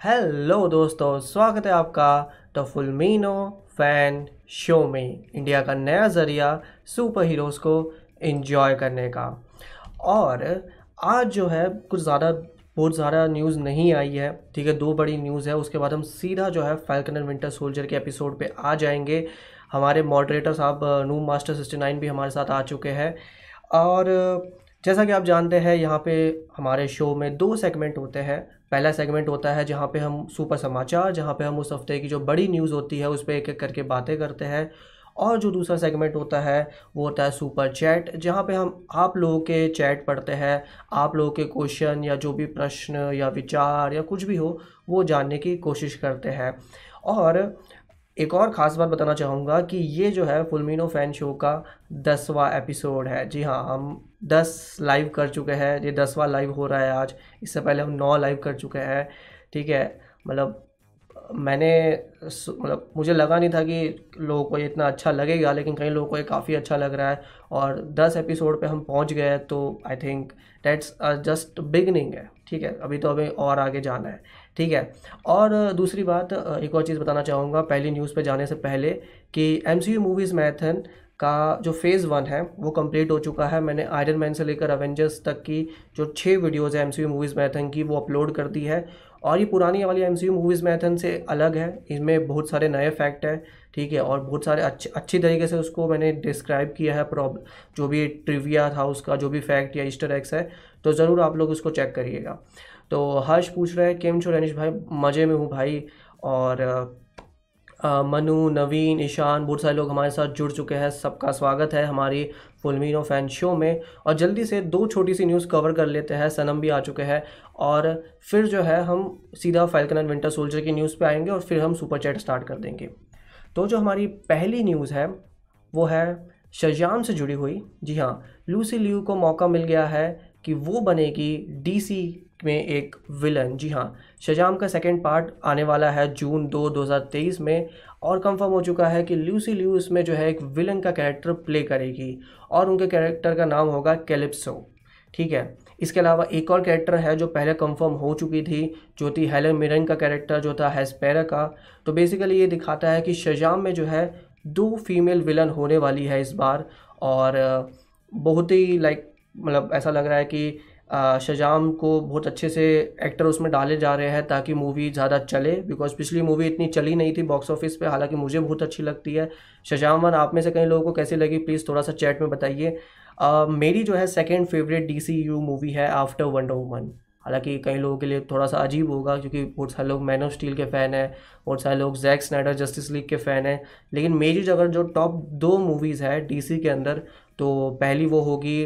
Hello दोस्तों, स्वागत है आपका द फुलमीनो फ़ैन शो में, इंडिया का नया ज़रिया सुपर हीरोज़ को एंजॉय करने का। और आज जो है, कुछ ज़्यादा, बहुत ज़्यादा न्यूज़ नहीं आई है, ठीक है, दो बड़ी न्यूज़ है, उसके बाद हम सीधा जो है फैल्कन एंड विंटर सोल्जर के एपिसोड पे आ जाएँगे। हमारे मॉडरेटर साहब नू मास्टर सिक्सटी नाइन भी हमारे साथ आ चुके हैं। और जैसा कि आप जानते हैं, यहाँ पे हमारे शो में दो सेगमेंट होते हैं। पहला सेगमेंट होता है जहाँ पे हम सुपर समाचार, जहाँ पे हम उस हफ़्ते की जो बड़ी न्यूज़ होती है, उस पर एक एक करके बातें करते हैं। और जो दूसरा सेगमेंट होता है, वो होता है सुपर चैट जहाँ पे हम आप लोगों के चैट पढ़ते हैं। आप लोगों के क्वेश्चन या जो भी प्रश्न या विचार या कुछ भी हो, वो जानने की कोशिश करते हैं। और एक और ख़ास बात बताना चाहूँगा कि ये जो है फुलमिनो फ़ैन शो का दसवा एपिसोड है। जी हाँ हम दस लाइव कर चुके हैं। ये दसवां लाइव हो रहा है आज। इससे पहले हम नौ लाइव कर चुके हैं। ठीक है? मतलब मैंने मतलब मुझे लगा नहीं था कि लोगों को ये इतना अच्छा लगेगा, लेकिन कई लोगों को ये काफ़ी अच्छा लग रहा है। और दस एपिसोड पे हम पहुँच गए तो I think that's just beginning है। ठीक है? अभी तो अभी और आगे जाना है। ठीक है? और दूसरी बात एक और चीज़ बताना चाहूँगा। पहली न्यूज़ पे जाने से पहले कि M C U movies marathon का जो फ़ेज़ वन है, वो कंप्लीट हो चुका है। मैंने आयरन मैन से लेकर अवेंजर्स तक की जो छः वीडियोज़ है M C U movies marathon की, वो अपलोड कर दी है। और ये पुरानी वाली M C U movies marathon से अलग है। इसमें बहुत सारे नए फैक्ट हैं, ठीक है? और बहुत सारे अच्छे, अच्छी तरीके से उसको मैंने डिस्क्राइब किया है। प्रॉब्लम जो भी ट्रिविया था उसका, जो भी फैक्ट या ईस्टर एक्स है तो ज़रूर आप लोग उसको चेक करिएगा। तो हर्ष पूछ रहे हैं, केम छो रनिश भाई? मज़े में हूँ भाई। और मनु, नवीन, ईशान, बहुत सारे लोग हमारे साथ जुड़ चुके हैं, सबका स्वागत है हमारी फुलमीनो फ़ैन शो में। और जल्दी से दो छोटी सी न्यूज़ कवर कर लेते हैं, सनम भी आ चुके हैं। और फिर जो है, हम सीधा फाइलकन एंड विंटर सोल्जर की न्यूज़ पे आएँगे और फिर हम सुपर चैट स्टार्ट कर देंगे। तो जो हमारी पहली न्यूज़ है, वो है शजाम से जुड़ी हुई। जी हाँ लूसी लियू को मौका मिल गया है कि वो बनेगी डीसी में एक विलन जी हाँ शजाम का सेकेंड पार्ट आने वाला है जून दो दो हज़ार तेईस में और कंफर्म हो चुका है कि ल्यूसी ल्यू इसमें जो है एक विलन का कैरेक्टर प्ले करेगी और उनके कैरेक्टर का नाम होगा कैलिप्सो ठीक है, इसके अलावा एक और कैरेक्टर है जो पहले कंफर्म हो चुकी थी जो थी हेलन मिरन का कैरेक्टर जो था हेस्पेरा का। तो बेसिकली ये दिखाता है कि शजाम में जो है दो फीमेल विलन होने वाली है इस बार और बहुत ही लाइक मतलब ऐसा लग रहा है कि शजाम को बहुत अच्छे से एक्टर उसमें डाले जा रहे हैं ताकि मूवी ज़्यादा चले बिकॉज़ पिछली मूवी इतनी चली नहीं थी बॉक्स ऑफ़िस पे, हालाँकि मुझे बहुत अच्छी लगती है। शजाम वन, आप में से कई लोगों को कैसी लगी? प्लीज़ थोड़ा सा चैट में बताइए। मेरी जो है second favourite D C U movie है आफ्टर वंडर वुमन हालाँकि कई लोगों के लिए थोड़ा सा अजीब होगा, क्योंकि बहुत सारे लोग मैन ऑफ़ स्टील के फ़ैन हैं, बहुत सारे लोग जैक स्नाइडर जस्टिस लीग के फ़ैन हैं, लेकिन मेरी जो, अगर जो टॉप दो मूवीज़ है डीसी के अंदर तो पहली वो होगी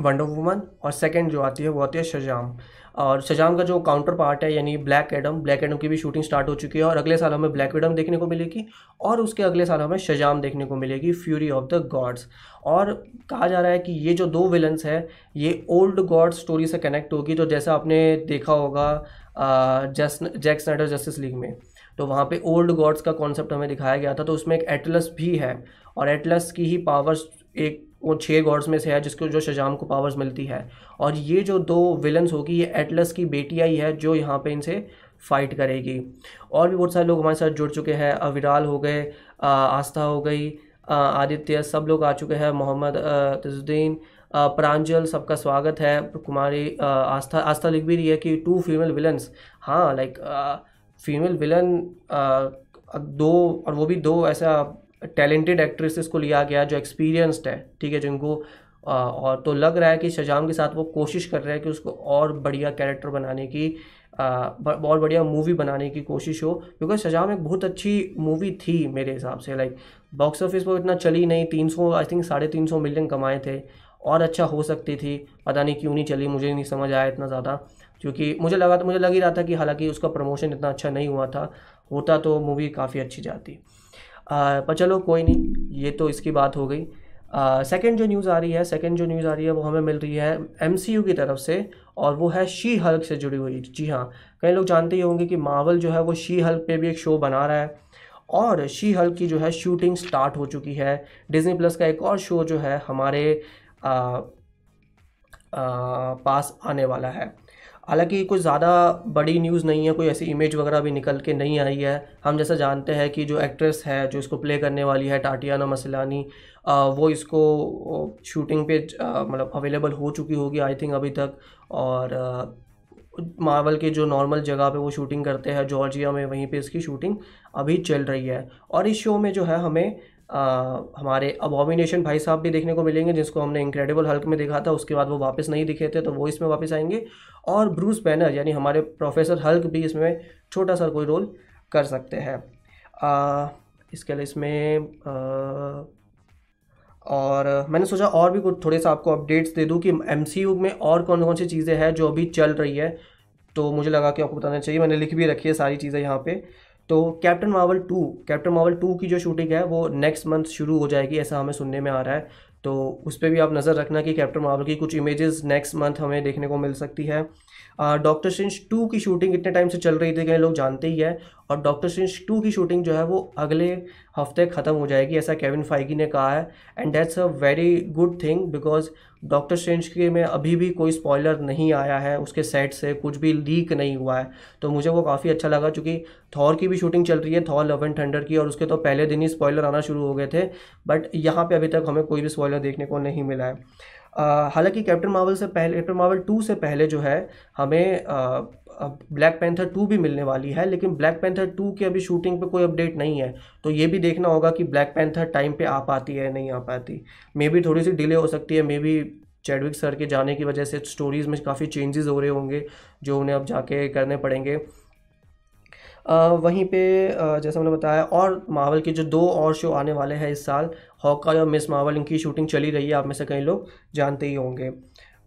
वंडर वुमन और सेकंड जो आती है, वो आती है शजाम और शजाम का जो काउंटर पार्ट है, यानी ब्लैक एडम ब्लैक एडम की भी शूटिंग स्टार्ट हो चुकी है और अगले साल हमें ब्लैक एडम देखने को मिलेगी और उसके अगले साल हमें शजाम देखने को मिलेगी फ्यूरी ऑफ़ द गॉड्स और कहा जा रहा है कि ये जो दो विलन्स है, ये ओल्ड गॉड स्टोरी से कनेक्ट होगी तो जैसा आपने देखा होगा just Zack Snyder Justice League में तो वहाँ पे ओल्ड गॉड्स का कॉन्सेप्ट हमें दिखाया गया था तो उसमें एक एटलस भी है और एटलस की ही पावर्स एक वो छः गॉड्स में से है, जिसको जो शजाम को पावर्स मिलती है। और ये जो दो विलन्स होगी, ये एटलस की बेटियाँ ही है, जो यहाँ पे इनसे फाइट करेगी। और भी बहुत सारे लोग हमारे साथ जुड़ चुके हैं। अविराल हो गए आस्था हो गई आदित्य, सब लोग आ चुके हैं। मोहम्मद तजुद्दीन प्रांजल, सबका स्वागत है। कुमारी आस्था आस्था लिख भी रही है कि टू फीमेल विलन्स हाँ लाइक फीमेल विलन दो, और वो भी दो ऐसा टैलेंटेड एक्ट्रेसेस को लिया गया, जो एक्सपीरियंसड है, ठीक है, जिनको और तो लग रहा है कि शजाम के साथ वो कोशिश कर रहे हैं कि उसको और बढ़िया कैरेक्टर बनाने की बहुत बढ़िया मूवी बनाने की कोशिश हो क्योंकि शजाम एक बहुत अच्छी मूवी थी मेरे हिसाब से लाइक बॉक्स ऑफ़िस पर इतना चली नहीं, तीन सौ आई थिंक साढ़े तीन सौ मिलियन कमाए थे, और अच्छा हो सकती थी, पता नहीं क्यों नहीं चली, मुझे नहीं समझ आया इतना ज़्यादा, क्योंकि मुझे लगा, मुझे लग ही रहा था कि हालाँकि उसका प्रमोशन इतना अच्छा नहीं हुआ था, होता तो मूवी काफ़ी अच्छी जाती। पर चलो कोई नहीं ये तो इसकी बात हो गई। सेकंड जो न्यूज़ आ रही है सेकंड जो न्यूज़ आ रही है वो हमें मिल रही है एमसीयू की तरफ़ से और वो है शी हल्क से जुड़ी हुई। जी हाँ कई लोग जानते ही होंगे कि मावल जो है वो शी हल्क पे भी एक शो बना रहा है और शी हल्क की जो है शूटिंग स्टार्ट हो चुकी है। डिज्नी प्लस का एक और शो जो है हमारे आ, आ, पास आने वाला है। हालाँकि कुछ ज़्यादा बड़ी न्यूज़ नहीं है, कोई ऐसी इमेज वगैरह भी निकल के नहीं आई है। हम जैसा जानते हैं कि जो एक्ट्रेस है, जो इसको प्ले करने वाली है टाटियाना मसलानी वो इसको शूटिंग पे मतलब अवेलेबल हो चुकी होगी आई थिंक अभी तक। और मार्वल के जो नॉर्मल जगह पे वो शूटिंग करते हैं जॉर्जिया में वहीं पे इसकी शूटिंग अभी चल रही है। और इस शो में जो है हमें आ, हमारे अबॉमिनेशन भाई साहब भी देखने को मिलेंगे जिसको हमने इंक्रेडिबल हल्क में देखा था उसके बाद वो वापस नहीं दिखे थे तो वो इसमें वापस आएँगे। और ब्रूस बैनर यानी हमारे प्रोफेसर हल्क भी इसमें छोटा सा कोई रोल कर सकते हैं। इसके लिए इसमें और मैंने सोचा और भी कुछ थोड़े सा आपको अपडेट्स दे दूँ कि एमसीयू में और कौन कौन सी चीज़ें हैं जो अभी चल रही है तो मुझे लगा कि आपको बताना चाहिए। मैंने लिख भी रखी है सारी चीज़ें यहाँ पे। तो Captain Marvel two Captain Marvel two की जो शूटिंग है, वो नेक्स्ट मंथ शुरू हो जाएगी, ऐसा हमें सुनने में आ रहा है। तो उस पर भी आप नज़र रखना कि कैप्टन मावल की कुछ इमेजेस नेक्स्ट मंथ हमें देखने को मिल सकती है। डॉक्टर स्ट्रेंज टू की शूटिंग इतने टाइम से चल रही थी कहीं लोग जानते ही है और डॉक्टर स्ट्रेंज टू की शूटिंग जो है वो अगले हफ़्ते ख़त्म हो जाएगी, ऐसा केविन फाइगी ने कहा है। And that's a very good thing because Doctor Strange के में अभी भी कोई स्पॉयलर नहीं आया है, उसके सेट से कुछ भी लीक नहीं हुआ है। तो मुझे वो काफ़ी अच्छा लगा चूँकि थॉर की भी शूटिंग चल रही है थॉर लव एंड थंडर की, और उसके तो पहले दिन ही स्पॉयलर आना शुरू हो गए थे। बट यहाँ पर अभी तक हमें कोई भी स्पॉयलर देखने को नहीं मिला है। हालाँकि कैप्टन मार्वल से पहले कैप्टन मार्वल टू से पहले जो है, हमें ब्लैक पैंथर टू भी मिलने वाली है, लेकिन ब्लैक पैंथर टू की अभी शूटिंग पे कोई अपडेट नहीं है। तो ये भी देखना होगा कि ब्लैक पैंथर टाइम पे आ पाती है नहीं आ पाती। मे भी थोड़ी सी डिले हो सकती है मे भी चैडविक सर के जाने की वजह से स्टोरीज़ में काफ़ी चेंजेस हो रहे होंगे, जो उन्हें अब जाके करने पड़ेंगे। वहीं पे जैसा मैंने बताया, और मावल के जो दो और शो आने वाले हैं इस साल हॉका और मिस मावल इनकी शूटिंग चली रही है, आप में से कई लोग जानते ही होंगे।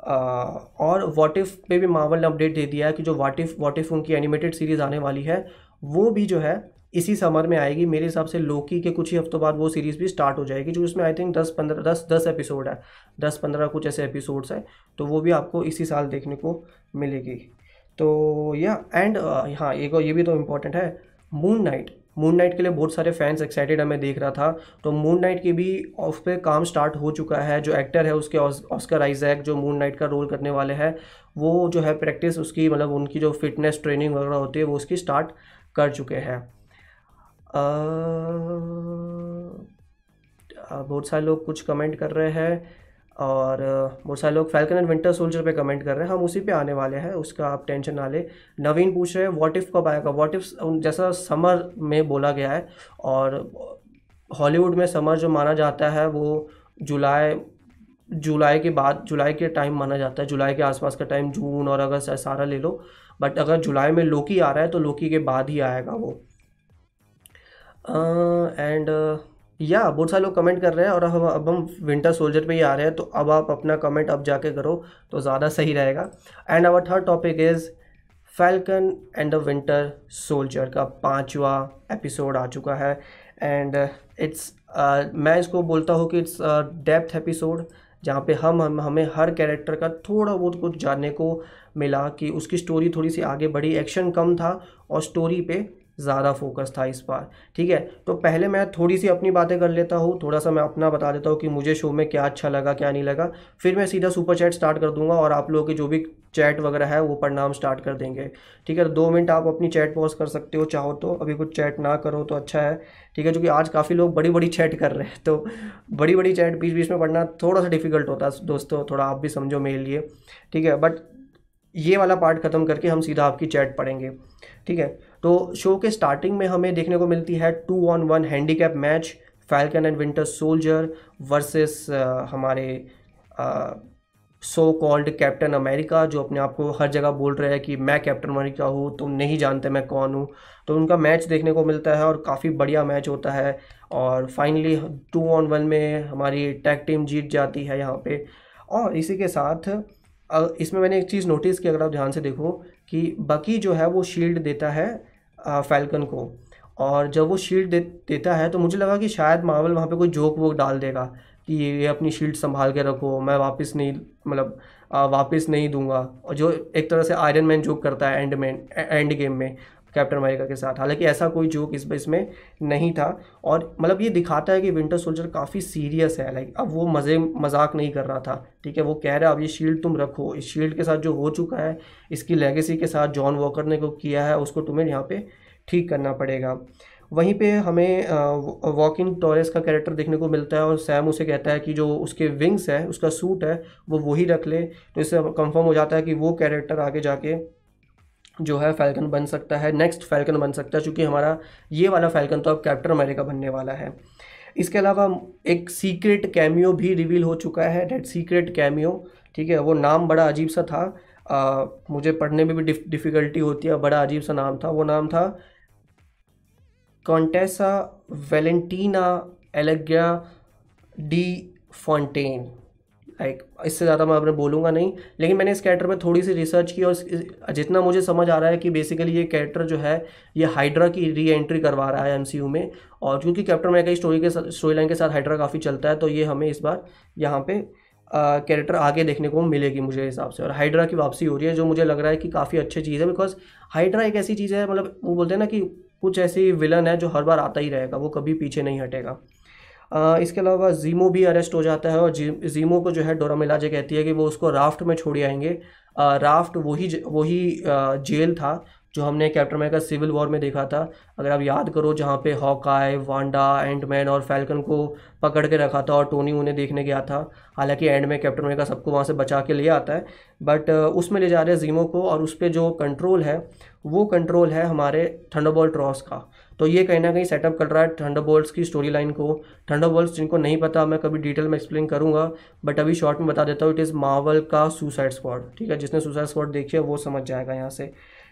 और वॉट इफ़ पे भी मावल ने अपडेट दे दिया है कि जो वाट इफ़ वॉट इफ़ उनकी एनिमेटेड सीरीज़ आने वाली है, वो भी जो है, इसी समर में आएगी। मेरे हिसाब से लोकी के कुछ ही हफ्तों बाद वो सीरीज़ भी स्टार्ट हो जाएगी, जो इसमें आई थिंक दस पंद्रह, दस दस एपिसोड है। दस पंद्रह कुछ ऐसे एपिसोड्स हैं तो वो भी आपको इसी साल देखने को मिलेगी। तो या एंड हाँ एक और ये भी तो इम्पोर्टेंट है मून नाइट मून नाइट के लिए बहुत सारे फैंस एक्साइटेड हमें देख रहा था। तो मून नाइट की भी उस पर काम स्टार्ट हो चुका है। जो एक्टर है, उसके ऑस्कर आइजैक जो मून नाइट का रोल करने वाले हैं, वो जो है प्रैक्टिस उसकी मतलब उनकी जो फिटनेस ट्रेनिंग वगैरह होती है, वो उसकी स्टार्ट कर चुके हैं। बहुत सारे लोग कुछ कमेंट कर रहे हैं। और बहुत सारे लोग फैल्कन एंड विंटर सोल्जर पे कमेंट कर रहे हैं। हम उसी पे आने वाले हैं उसका आप टेंशन ना ले। नवीन पूछ रहे हैं व्हाट इफ़ कब आएगा? व्हाट इफ़ जैसा समर में बोला गया है और हॉलीवुड में समर जो माना जाता है वो जुलाई जुलाई के बाद जुलाई के टाइम माना जाता है। जुलाई के आसपास का टाइम जून और अगस्त सारा ले लो। बट अगर जुलाई में लोकी आ रहा है तो लोकी के बाद ही आएगा वो। एंड uh, या बहुत सारे लोग कमेंट कर रहे हैं और हम अब हम विंटर सोल्जर पे ही आ रहे हैं तो अब आप अपना कमेंट अब जाके करो तो ज़्यादा सही रहेगा। And our third topic is Falcon and the Winter Soldier का पांचवा एपिसोड आ चुका है। एंड इट्स uh, मैं इसको बोलता हूँ कि इट्स डेप्थ एपिसोड जहाँ पे हम हम हमें हर कैरेक्टर का थोड़ा बहुत कुछ जानने को मिला कि उसकी स्टोरी थोड़ी सी आगे बढ़ी एक्शन कम था और स्टोरी पे ज़्यादा फोकस था इस बार, ठीक है? तो पहले मैं थोड़ी सी अपनी बातें कर लेता हूँ, थोड़ा सा मैं अपना बता देता हूँ कि मुझे शो में क्या अच्छा लगा, क्या नहीं लगा। फिर मैं सीधा सुपर चैट स्टार्ट कर दूँगा और आप लोगों के जो भी चैट वगैरह है, वो पढ़ना हम स्टार्ट कर देंगे, ठीक है? दो मिनट आप अपनी चैट पॉज कर सकते हो, चाहो तो। अभी कुछ चैट ना करो तो अच्छा है, ठीक है? क्योंकि आज काफ़ी लोग बड़ी बड़ी चैट कर रहे हैं तो बड़ी बड़ी चैट बीच बीच में पढ़ना थोड़ा सा डिफ़िकल्ट होता है दोस्तों, थोड़ा आप भी समझो मेरे लिए, ठीक है? बट ये वाला पार्ट ख़त्म करके हम सीधा आपकी चैट पढ़ेंगे, ठीक है? तो शो के स्टार्टिंग में हमें देखने को मिलती है two on one handicap match Falcon and Winter Soldier versus हमारे सो कॉल्ड कैप्टन अमेरिका जो अपने आप को हर जगह बोल रहे हैं कि मैं कैप्टन अमेरिका हूँ, तुम नहीं जानते मैं कौन हूँ। तो उनका मैच देखने को मिलता है और काफ़ी बढ़िया मैच होता है। और फाइनली टू ऑन वन में हमारी टैग टीम जीत जाती है यहाँ पे। और इसी के साथ इसमें मैंने एक चीज़ नोटिस की, अगर आप ध्यान से देखो, कि बकी जो है वो शील्ड देता है। फैल्कन को। और जब वो शील्ड दे, देता है तो मुझे लगा कि शायद मावल वहाँ पे कोई जोक वोक डाल देगा कि ये अपनी शील्ड संभाल के रखो मैं वापस नहीं मतलब वापस नहीं दूँगा। और जो एक तरह से आयरन मैन जोक करता है एंड में एंड गेम में। कैप्टन अमेरिका के साथ। हालाँकि ऐसा कोई जोक इस इसमें नहीं था। और मतलब ये दिखाता है कि विंटर सोल्जर काफ़ी सीरियस है। लाइक अब वो मज़े, मज़ाक नहीं कर रहा था। ठीक है, वो कह रहा है, अब ये शील्ड तुम रखो। इस शील्ड के साथ जो हो चुका है, इसकी लेगेसी के साथ जॉन वॉकर ने को किया है, उसको तुम्हें यहाँ पे ठीक करना पड़ेगा। वहीं पे हमें वॉकिंग टॉरेस का कैरेक्टर देखने को मिलता है और सैम उसे कहता है कि जो उसके विंग्स है, उसका सूट है, वो वही रख ले। तो इससे कंफर्म हो जाता है कि वो कैरेक्टर आगे जाके जो है फैल्कन बन सकता है नेक्स्ट फैल्कन बन सकता है क्योंकि हमारा ये वाला फैल्कन तो अब कैप्टन अमेरिका बनने वाला है। इसके अलावा एक सीक्रेट कैमियो भी रिवील हो चुका है डेट सीक्रेट कैमियो ठीक है वो नाम बड़ा अजीब सा था। आ, मुझे पढ़ने में भी डिफ, डिफ़िकल्टी होती है बड़ा अजीब सा नाम था वो नाम था Contessa Valentina Allegra de Fontaine like इससे ज़्यादा मैं अपने बोलूँगा नहीं, लेकिन मैंने इस कैरेक्टर में थोड़ी सी रिसर्च की और जितना मुझे समझ आ रहा है कि बेसिकली ये कैरेक्टर जो है, ये हाइड्रा की री एंट्री करवा रहा है एमसीयू में और क्योंकि कैप्टन अमेरिका की स्टोरी के साथ स्टोरी लाइन के साथ हाइड्रा काफ़ी चलता है तो ये हमें इस बार यहाँ पे कैरेक्टर आगे देखने को मिलेगी मुझे हिसाब से और हाइड्रा की वापसी हो रही है, जो मुझे लग रहा है कि काफ़ी अच्छी चीज़ है बिकॉज़ हाइड्रा एक ऐसी चीज़ है मतलब वो बोलते हैं ना कि कुछ ऐसी विलन है जो हर बार आता ही रहेगा, वो कभी पीछे नहीं हटेगा। इसके अलावा जीमो भी अरेस्ट हो जाता है और जी जीमो को जो है डोरा मिलाजे कहती है कि वो उसको राफ्ट में छोड़ आएँगे। राफ्ट वही वही जेल था जो हमने कैप्टन अमेरिका सिविल वॉर में देखा था। अगर आप याद करो जहाँ पे हॉकाय वांडा एंडमैन और फैल्कन को पकड़ के रखा था और टोनी उन्हें देखने गया था, हालाँकि एंड में कैप्टन अमेरिका सबको वहाँ से बचा के ले आता है। बट उसमें ले जा रहे हैं जीमो को और उस पर जो कंट्रोल है, वो कंट्रोल है हमारे थंडरबॉल ट्रॉस का। तो ये कहीं ना कहीं सेटअप कर रहा है थंडरबोल्ट्स की स्टोरी लाइन को। थंडरबोल्ट्स जिनको नहीं पता, मैं कभी डिटेल में एक्सप्लेन करूँगा बट अभी शॉर्ट में बता देता हूँ इट इज़ मावल का सुसाइड स्क्वाड ठीक है? जिसने सुसाइड स्क्वाड देखी है, वो समझ जाएगा यहाँ से,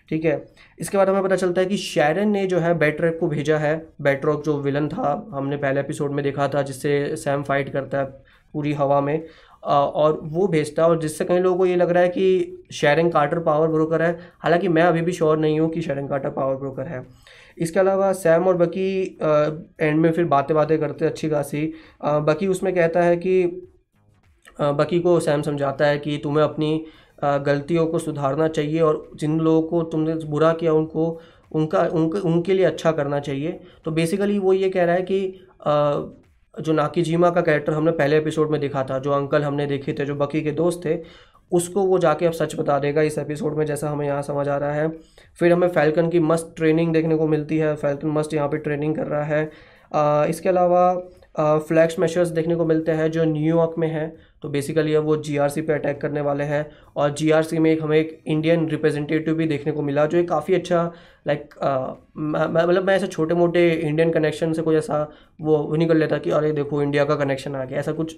ठीक है? इसके बाद हमें पता चलता है कि शैरन ने जो है बैटरॉक को भेजा है। बैटरॉक जो विलन था, हमने पहले एपिसोड में देखा था, जिससे सैम फाइट करता है पूरी हवा में और वो भेजता है, और जिससे कई लोगों को ये लग रहा है कि शेयरिंग कार्टर पावर ब्रोकर है। हालाँकि मैं अभी भी श्योर नहीं हूँ कि शेयरिंग कार्टर पावर ब्रोकर है। इसके अलावा सैम और बकी एंड में फिर बातें बातें करते अच्छी खासी। बकी उसमें कहता है कि बकी को सैम समझाता है कि तुम्हें अपनी गलतियों को सुधारना चाहिए और जिन लोगों को तुमने बुरा किया उनको, उनका, उनके उनके लिए अच्छा करना चाहिए। तो बेसिकली वो ये कह रहा है कि जो नाकीजीमा का कैरेक्टर हमने पहले एपिसोड में देखा था, जो अंकल हमने देखे थे, जो बकी के दोस्त थे उसको वो जाके अब सच बता देगा इस एपिसोड में जैसा हमें यहाँ समझ आ रहा है। फिर हमें फैल्कन की मस्त ट्रेनिंग देखने को मिलती है। फैल्कन मस्त यहाँ पे ट्रेनिंग कर रहा है। आ, इसके अलावा फ्लैक्स मेशर्स देखने को मिलते हैं जो न्यूयॉर्क में है। तो बेसिकली अब वो जीआरसी पे अटैक करने वाले हैं। और जीआरसी में एक हमें एक इंडियन रिप्रेजेंटेटिव भी देखने को मिला जो एक काफ़ी अच्छा लाइक मतलब मैं ऐसे छोटे मोटे इंडियन कनेक्शन से कोई ऐसा वो नहीं कर लेता कि अरे देखो इंडिया का कनेक्शन आ गया। ऐसा कुछ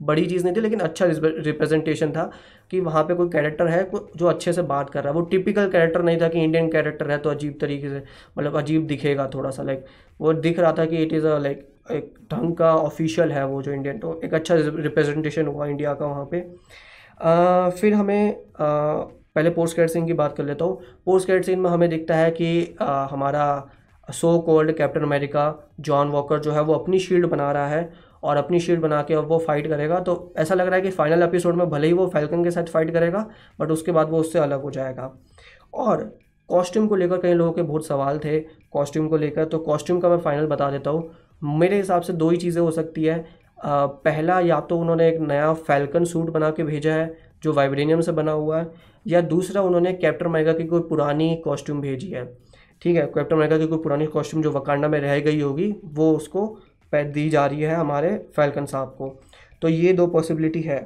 बड़ी चीज़ नहीं थी लेकिन अच्छा रिप्रेजेंटेशन था कि वहाँ पे कोई कैरेक्टर है जो अच्छे से बात कर रहा है। वो टिपिकल कैरेक्टर नहीं था कि इंडियन कैरेक्टर है तो अजीब तरीके से मतलब अजीब दिखेगा थोड़ा सा लाइक वो दिख रहा था कि इट इज़ अ लाइक एक ढंग का ऑफिशियल है वो जो इंडियन तो एक अच्छा रिप्रेजेंटेशन हुआ इंडिया का वहाँ पर फिर हमें आ, पहले पोस्ट कैट सीन की बात कर लेता हूँ। पोस्ट कैट सीन में हमें दिखता है कि आ, हमारा so called Captain America John Walker जो है वो अपनी शील्ड बना रहा है और अपनी शील्ड बना के अब वो फाइट करेगा। तो ऐसा लग रहा है कि फाइनल एपिसोड में भले ही वो फैल्कन के साथ फाइट करेगा बट उसके बाद वो उससे अलग हो जाएगा। और कॉस्ट्यूम को लेकर कई लोगों के बहुत सवाल थे कॉस्ट्यूम को लेकर तो कॉस्ट्यूम का मैं फाइनल बता देता हूँ। मेरे हिसाब से दो ही चीज़ें हो सकती है। आ, पहला या तो उन्होंने एक नया फैल्कन सूट बना के भेजा है जो वाइब्रेनियम से बना हुआ है या दूसरा उन्होंने कैप्टन अमेरिका की कोई पुरानी कॉस्ट्यूम भेजी है। ठीक है कैप्टन अमेरिका की कोई पुरानी कॉस्ट्यूम जो वकांडा में रह गई होगी, वो उसको दी जा रही है हमारे फैल्कन साहब को। तो ये दो पॉसिबिलिटी है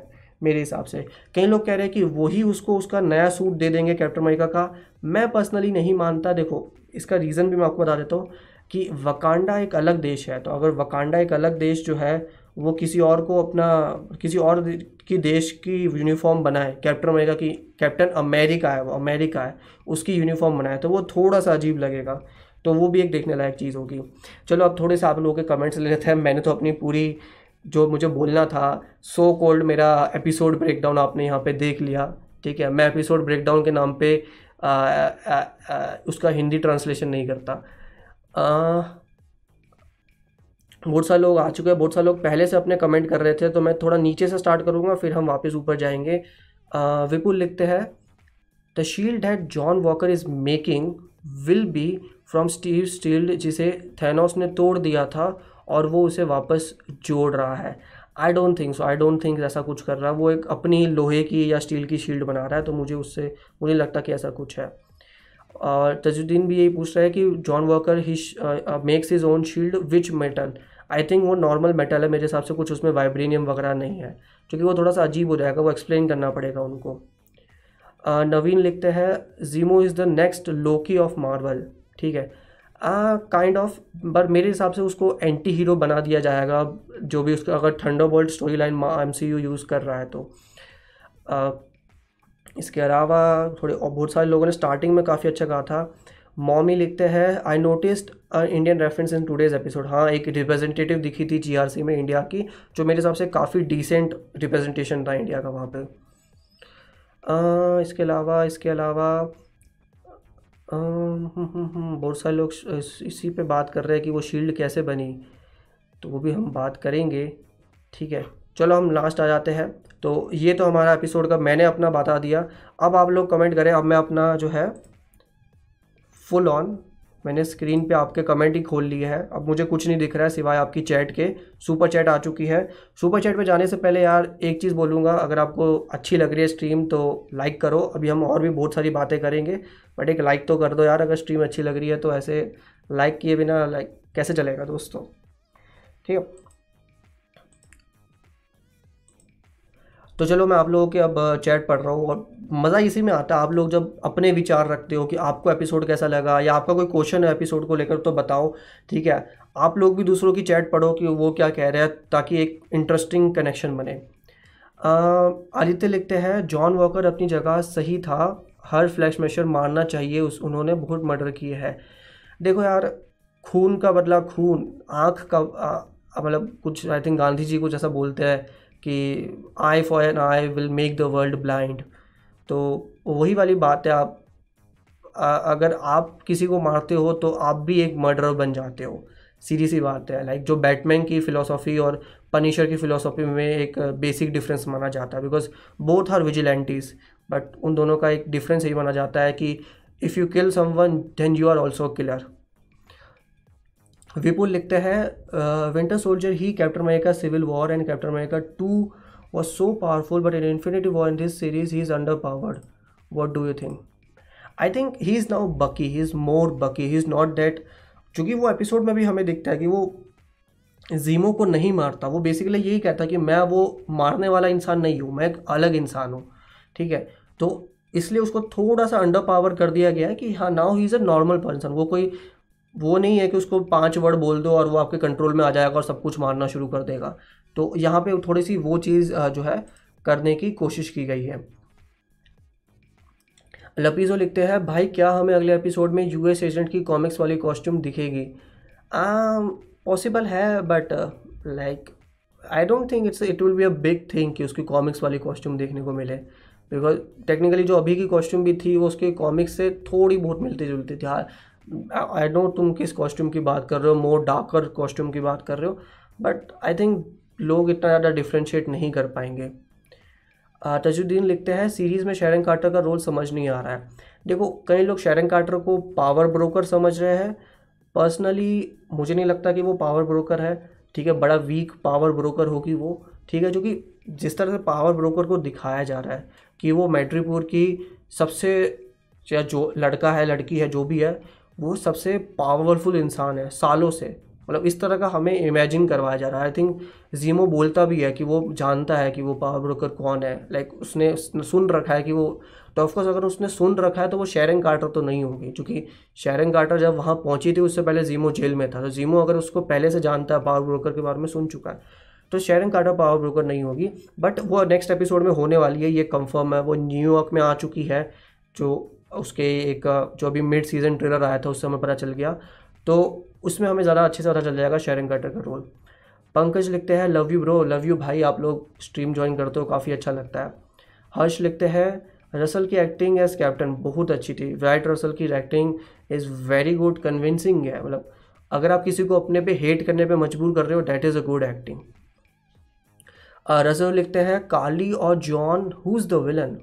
मेरे हिसाब से। कई लोग कह रहे हैं कि वही उसको उसका नया सूट दे देंगे कैप्टन अमेरिका का। मैं पर्सनली नहीं मानता। देखो, इसका रीज़न भी मैं आपको बता देता हूँ कि वकांडा एक अलग देश है। तो अगर वकांडा एक अलग देश जो है वो किसी और को अपना किसी और की देश की यूनिफॉर्म बनाए। कैप्टन अमेरिका की कैप्टन अमेरिका है वो अमेरिका है उसकी यूनिफॉर्म बनाए। तो वो थोड़ा सा अजीब लगेगा। तो वो भी एक देखने लायक चीज़ होगी। चलो अब थोड़े से आप लोगों के कमेंट्स ले लेते हैं। मैंने तो अपनी पूरी जो मुझे बोलना था सो कोल्ड मेरा एपिसोड ब्रेकडाउन आपने यहाँ पे देख लिया। ठीक है? मैं एपिसोड ब्रेकडाउन के नाम पे आ, आ, आ, उसका हिंदी ट्रांसलेशन नहीं करता। बहुत सारे लोग आ चुके हैं, बहुत सारे लोग पहले से अपने कमेंट कर रहे थे तो मैं थोड़ा नीचे से स्टार्ट करूँगा, फिर हम वापस ऊपर जाएँगे। विपुल लिखते हैं the shield that John Walker is making will be from Steve shield जिसे थैनोस ने तोड़ दिया था और वो उसे वापस जोड़ रहा है। I don't think so I don't think ऐसा कुछ कर रहा। है वो एक अपनी लोहे की या स्टील की शील्ड बना रहा है तो मुझे उससे, मुझे लगता कि ऐसा कुछ है। और तजुद्दीन भी यही पूछ रहा है कि John Walker he makes his own shield which metal I think वो नॉर्मल मेटल है मेरे हिसाब से कुछ उसमें वाइब्रेनियम वगैरह नहीं है क्योंकि वो थोड़ा सा अजीब हो जाएगा वो एक्सप्लेन करना पड़ेगा उनको। नवीन लिखते हैं Zemo is the next Loki of Marvel ठीक है। काइंड ऑफ़ पर मेरे हिसाब से उसको एंटी हीरो बना दिया जाएगा जो भी उसका अगर Thunderbolt story line M C U use कर रहा है तो। uh, इसके अलावा थोड़े और बहुत सारे लोगों ने स्टार्टिंग में काफ़ी अच्छा कहा था। मॉमी लिखते हैं I noticed Indian reference in today's episode हाँ एक रिप्रेजेंटेटिव दिखी थी जीआरसी में इंडिया की जो मेरे हिसाब से काफ़ी डिसेंट रिप्रेजेंटेशन था इंडिया का वहाँ पे। आ, इसके अलावा इसके अलावा हम्म, हम्म, हम्म, बहुत सारे लोग इसी पे बात कर रहे हैं कि वो शील्ड कैसे बनी। तो वो भी हम बात करेंगे ठीक है। चलो हम लास्ट आ जाते हैं। तो ये तो हमारा एपिसोड का मैंने अपना बता दिया। अब आप लोग कमेंट करें अब मैं अपना जो है फुल ऑन मैंने स्क्रीन पे आपके कमेंट ही खोल लिए हैं। अब मुझे कुछ नहीं दिख रहा है सिवाय आपकी चैट के। सुपर चैट आ चुकी है। सुपर चैट पे जाने से पहले यार, एक चीज़ बोलूँगा, अगर आपको अच्छी लग रही है स्ट्रीम तो लाइक करो। अभी हम और भी बहुत सारी बातें करेंगे बट एक लाइक तो कर दो यार, अगर स्ट्रीम अच्छी लग रही है तो ऐसे लाइक किए बिना लाइक कैसे चलेगा दोस्तों? ठीक है। तो चलो मैं आप लोगों के अब चैट पढ़ रहा हूँ और मज़ा इसी में आता है। आप लोग जब अपने विचार रखते हो कि आपको एपिसोड कैसा लगा या आपका कोई क्वेश्चन है एपिसोड को लेकर तो बताओ, ठीक है? आप लोग भी दूसरों की चैट पढ़ो कि वो क्या कह रहे हैं ताकि एक इंटरेस्टिंग कनेक्शन बने। आदित्य लिखते हैं जॉन वॉकर अपनी जगह सही था। हर फ्लैश मेशर मारना चाहिए। उस, उन्होंने बहुत मर्डर किए हैं। देखो यार, खून का बदला खून, आँख का मतलब कुछ आई थिंक गांधी जी कुछ ऐसा बोलते हैं। कि eye for an eye will make the world blind तो वही वाली बात है आप अगर आप किसी को मारते हो तो आप भी एक मर्डर बन जाते हो। सीधी सी बात है लाइक जो बैटमैन की फ़िलोसॉफी और पनिशर की फ़िलोसॉफी में एक बेसिक डिफरेंस माना जाता है because both are vigilantes but उन दोनों का एक डिफरेंस यही माना जाता है कि if you kill someone then you are also killer Vipul लिखते हैं Winter Soldier he Captain America Civil War and Captain America two was so powerful but in Infinity War in this series he is underpowered what do you think I think he is now Bucky he is मोर बकी he is not date चूँकि वो episode में भी हमें दिखता है कि वो जीमो को नहीं मारता। वो बेसिकली यही कहता है कि मैं वो मारने वाला इंसान नहीं हूँ, मैं एक अलग इंसान हूँ, ठीक है? तो इसलिए उसको थोड़ा सा अंडर पावर कर दिया गया है कि हाँ now he is a normal person वो कोई वो नहीं है कि उसको पाँच वर्ड बोल दो और वो आपके कंट्रोल में आ जाएगा और सब कुछ मारना शुरू कर देगा। तो यहाँ पे थोड़ी सी वो चीज़ जो है, करने की कोशिश की गई है। लपीजो लिखते हैं, भाई, क्या हमें अगले एपिसोड में यूएस एजेंट की कॉमिक्स वाली कॉस्ट्यूम दिखेगी? पॉसिबल है but like I don't think it's it will be a big thing कि उसकी कॉमिक्स वाली कॉस्ट्यूम देखने को मिले। बिकॉज़ टेक्निकली जो अभी की कॉस्ट्यूम भी थी, वो उसके कॉमिक्स से थोड़ी बहुत मिलती जुलती थी आई नो तुम किस कॉस्ट्यूम की बात कर रहे हो मोर डार्कर कॉस्ट्यूम की बात कर रहे हो बट आई थिंक लोग इतना ज़्यादा डिफ्रेंशिएट नहीं कर पाएँगे। तजुद्दीन लिखते हैं सीरीज़ में शेरन कार्टर का रोल समझ नहीं आ रहा है। देखो, कई लोग शेरन कार्टर को पावर ब्रोकर समझ रहे हैं। पर्सनली मुझे नहीं लगता कि वो पावर ब्रोकर है, ठीक है, बड़ा वीक पावर ब्रोकर होगी वो, ठीक है जो कि जिस तरह से पावर ब्रोकर को दिखाया जा रहा है कि वो मैट्रीपुर की सबसे, या जो लड़का है, लड़की है, जो भी है वो सबसे पावरफुल इंसान है सालों से। मतलब इस तरह का हमें इमेजिन करवाया जा रहा है। आई थिंक जीमो बोलता भी है कि वो जानता है कि वो पावर ब्रोकर कौन है। लाइक like, उसने सुन रखा है कि वो तो ऑफकोर्स अगर उसने सुन रखा है तो वो शेरिंग कार्टर तो नहीं होगी क्योंकि शेरिंग कार्टर जब वहाँ पहुँची थी उससे पहले जीमो जेल में था। तो जीमो अगर उसको पहले से जानता है पावर ब्रोकर के बारे में सुन चुका है। तो शेरिंग कार्टर पावर ब्रोकर नहीं होगी। बट वो नेक्स्ट एपिसोड में होने वाली है ये कंफर्म है। वो न्यूयॉर्क में आ चुकी है जो उसके एक, जो अभी मिड सीज़न ट्रेलर आया था, उससे हमें पता चल गया। तो उसमें हमें ज़्यादा अच्छे से पता चल जाएगा शेरिंग कटर का रोल पंकज लिखते हैं love you bro love you भाई, आप लोग स्ट्रीम ज्वाइन करते हो, काफ़ी अच्छा लगता है। हर्ष लिखते हैं रसल की एक्टिंग एज कैप्टन बहुत अच्छी थी। वाइट रसल की acting is very good convincing है। मतलब अगर आप किसी को अपने पे हेट करने पे मजबूर कर रहे हो that is a good acting Russell लिखते हैं, काली और John who is the villain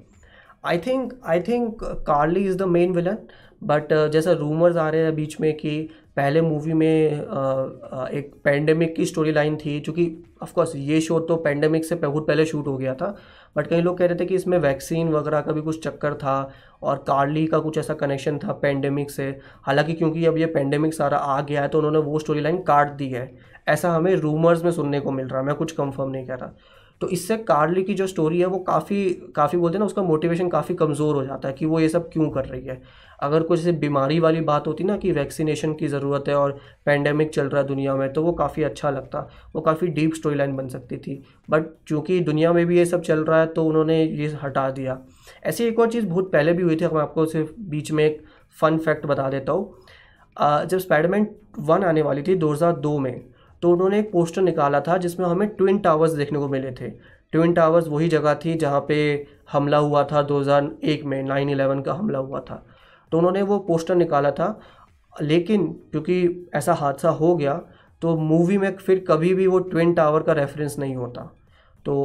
I think I think Karli is the main villain but जैसा रूमर्स आ रहे हैं बीच में कि पहले मूवी में एक पेंडेमिक की स्टोरी लाइन थी चूँकि ऑफकोर्स ये शो तो पेंडेमिक से बहुत पहले शूट हो गया था बट कई लोग कह रहे थे कि इसमें वैक्सीन वगैरह का भी कुछ चक्कर था और कार्ली का कुछ ऐसा कनेक्शन था पेंडेमिक से। हालाँकि क्योंकि अब ये पेंडेमिक सारा आ गया है तो उन्होंने वो स्टोरी लाइन काट दी है। ऐसा हमें रूमर्स में सुनने को मिल रहा है, मैं कुछ कंफर्म नहीं कर रहा। तो इससे कार्ली की जो स्टोरी है, वो काफ़ी काफ़ी बोलते हैं ना, उसका मोटिवेशन काफ़ी कमज़ोर हो जाता है कि वो ये सब क्यों कर रही है। अगर कुछ ऐसी बीमारी वाली बात होती ना कि वैक्सीनेशन की ज़रूरत है और पेंडेमिक चल रहा है दुनिया में तो वो काफ़ी अच्छा लगता। वो काफ़ी डीप स्टोरी लाइन बन सकती थी। बट चूँकि दुनिया में भी ये सब चल रहा है तो उन्होंने ये हटा दिया। ऐसी एक और चीज़ बहुत पहले भी हुई थी मैं आपको सिर्फ़ बीच में एक फ़न फैक्ट बता देता हूँ। जब स्पाइडरमैन वन आने वाली थी दो हज़ार दो में तो उन्होंने एक पोस्टर निकाला था जिसमें हमें ट्विन टावर्स देखने को मिले थे। ट्विन टावर्स वही जगह थी जहाँ पे हमला हुआ था 2001 में 9/11 का हमला हुआ था। तो उन्होंने वो पोस्टर निकाला था। लेकिन क्योंकि ऐसा हादसा हो गया तो मूवी में फिर कभी भी वो ट्विन टावर का रेफरेंस नहीं होता। तो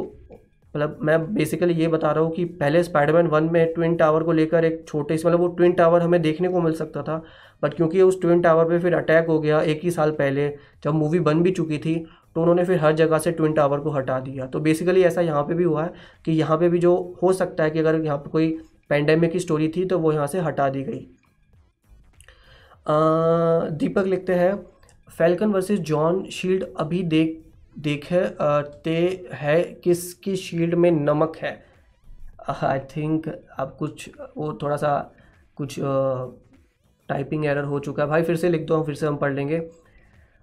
मतलब मैं बेसिकली ये बता रहा हूँ कि पहले स्पाइडरमैन वन में ट्विन टावर को लेकर एक छोटे से मतलब वो ट्विन टावर हमें देखने को मिल सकता था बट क्योंकि उस ट्विन टावर पे फिर अटैक हो गया एक ही साल पहले, जब मूवी बन भी चुकी थी तो उन्होंने फिर हर जगह से ट्विन टावर को हटा दिया। तो बेसिकली ऐसा यहाँ पे भी हुआ है कि यहाँ पे भी जो हो सकता है कि अगर यहाँ पे कोई पेंडेमिक की स्टोरी थी तो वो यहाँ से हटा दी गई। दीपक लिखते हैं फैल्कन वर्सेस जॉन शील्ड अभी देख देखे ते है किसकी शील्ड में नमक है? आई थिंक अब कुछ, वो थोड़ा सा कुछ टाइपिंग एरर हो चुका है। भाई फिर से लिख दो हम फिर से हम पढ़ लेंगे।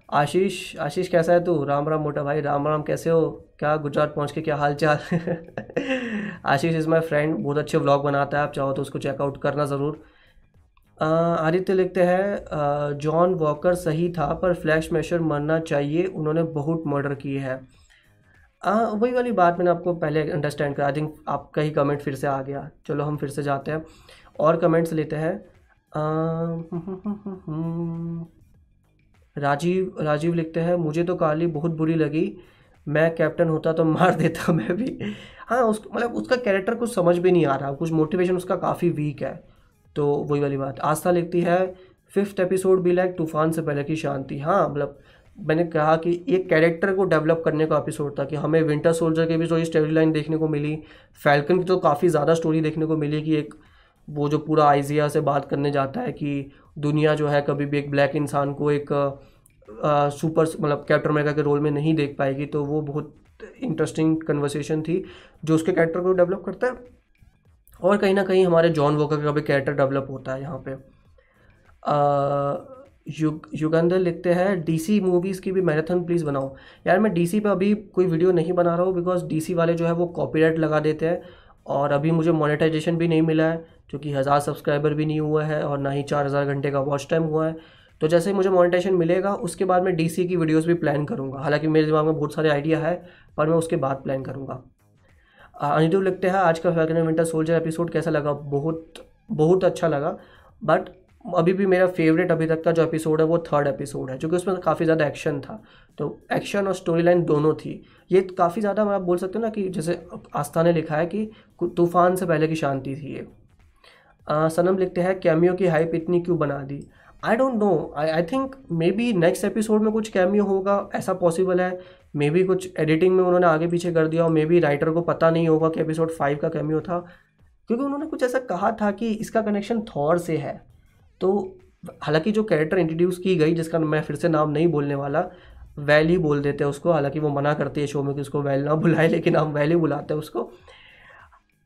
आशीष आशीष कैसा है तू? राम राम मोटा भाई, राम राम कैसे हो? क्या गुजरात पहुँच के क्या हाल चाल आशीष इज़ माई फ्रेंड बहुत अच्छे व्लॉग बनाता है, आप चाहो तो उसको चेकआउट करना ज़रूर। आदित्य लिखते हैं जॉन वॉकर सही था, पर फ्लैश मैशर मरना चाहिए, उन्होंने बहुत मर्डर किए हैं। वही वाली बात मैंने आपको पहले अंडरस्टैंड करा आई थिंक आपका ही कमेंट फिर से आ गया। चलो हम फिर से जाते हैं। और कमेंट्स लेते हैं। राजीव राजीव लिखते हैं, मुझे तो काली बहुत बुरी लगी। मैं कैप्टन होता तो मार देता मैं भी। हाँ उस मतलब उसका कैरेक्टर कुछ समझ भी नहीं आ रहा। कुछ मोटिवेशन उसका काफ़ी वीक है। तो वही वाली बात। आस्था लिखती है फिफ्थ एपिसोड भी लाइक तूफ़ान से पहले की शांति। हाँ मतलब मैंने कहा कि एक कैरेक्टर को डेवलप करने का एपिसोड था कि हमें विंटर सोल्जर की भी जो स्टोरी लाइन देखने को मिली फैल्कन की तो काफ़ी ज़्यादा स्टोरी देखने को मिली कि एक वो जो पूरा आइजिया से बात करने जाता है कि दुनिया जो है कभी भी एक ब्लैक इंसान को एक सुपर मतलब कैप्टन अमेरिका के रोल में नहीं देख पाएगी तो वो बहुत इंटरेस्टिंग कन्वर्सेशन थी जो उसके कैरेक्टर को डेवलप करता है। और कहीं ना कहीं हमारे जॉन वोकर का भी कैरेक्टर डेवलप होता है यहाँ पे। युग, युगंधर लिखते हैं डीसी मूवीज़ की भी मैराथन प्लीज़ बनाओ। यार मैं डीसी पे अभी कोई वीडियो नहीं बना रहा हूँ बिकॉज़ डीसी वाले जो है वो कॉपीराइट लगा देते हैं और अभी मुझे मोनेटाइजेशन भी नहीं मिला है क्योंकि हज़ार सब्सक्राइबर भी नहीं हुआ है और ना ही चार हज़ार घंटे का वॉच टाइम हुआ है। तो जैसे मुझे मोनेटाइजेशन मिलेगा, उसके बाद मैं डीसी की वीडियोस भी प्लान करूँगा। हालाँकि मेरे दिमाग में बहुत सारे आइडिया है, पर मैं उसके बाद प्लान करूँगा। अनिरुद्ध लिखते हैं। आज का फैल्कन विंटर सोल्जर एपिसोड कैसा लगा? बहुत बहुत अच्छा लगा। बट अभी भी मेरा फेवरेट अभी तक का जो एपिसोड है, वो थर्ड एपिसोड है क्योंकि उसमें काफ़ी ज़्यादा एक्शन था। तो एक्शन और स्टोरी लाइन दोनों थी। ये काफ़ी ज़्यादा मैं आप बोल सकते हो ना कि जैसे आस्था ने लिखा है कि तूफ़ान से पहले की शांति थी ये। सनम लिखते हैं, कैमियो की हाइप इतनी क्यों बना दी? I don't know I I think maybe next episode में कुछ कैमियो होगा, ऐसा पॉसिबल है। मे बी कुछ एडिटिंग में उन्होंने आगे पीछे कर दिया और मे बी राइटर को पता नहीं होगा कि एपिसोड फाइव का कैमियो था। क्योंकि उन्होंने कुछ ऐसा कहा था कि इसका कनेक्शन थॉर से है। तो हालाँकि जो कैरेक्टर इंट्रोड्यूस की गई, जिसका मैं फिर से नाम नहीं बोलने वाला वैल ही बोल देते हैं उसको। हालाँकि वो मना करती है शो में कि उसको वैल ना बुलाए, लेकिन हम वैल ही बुलाते हैं उसको।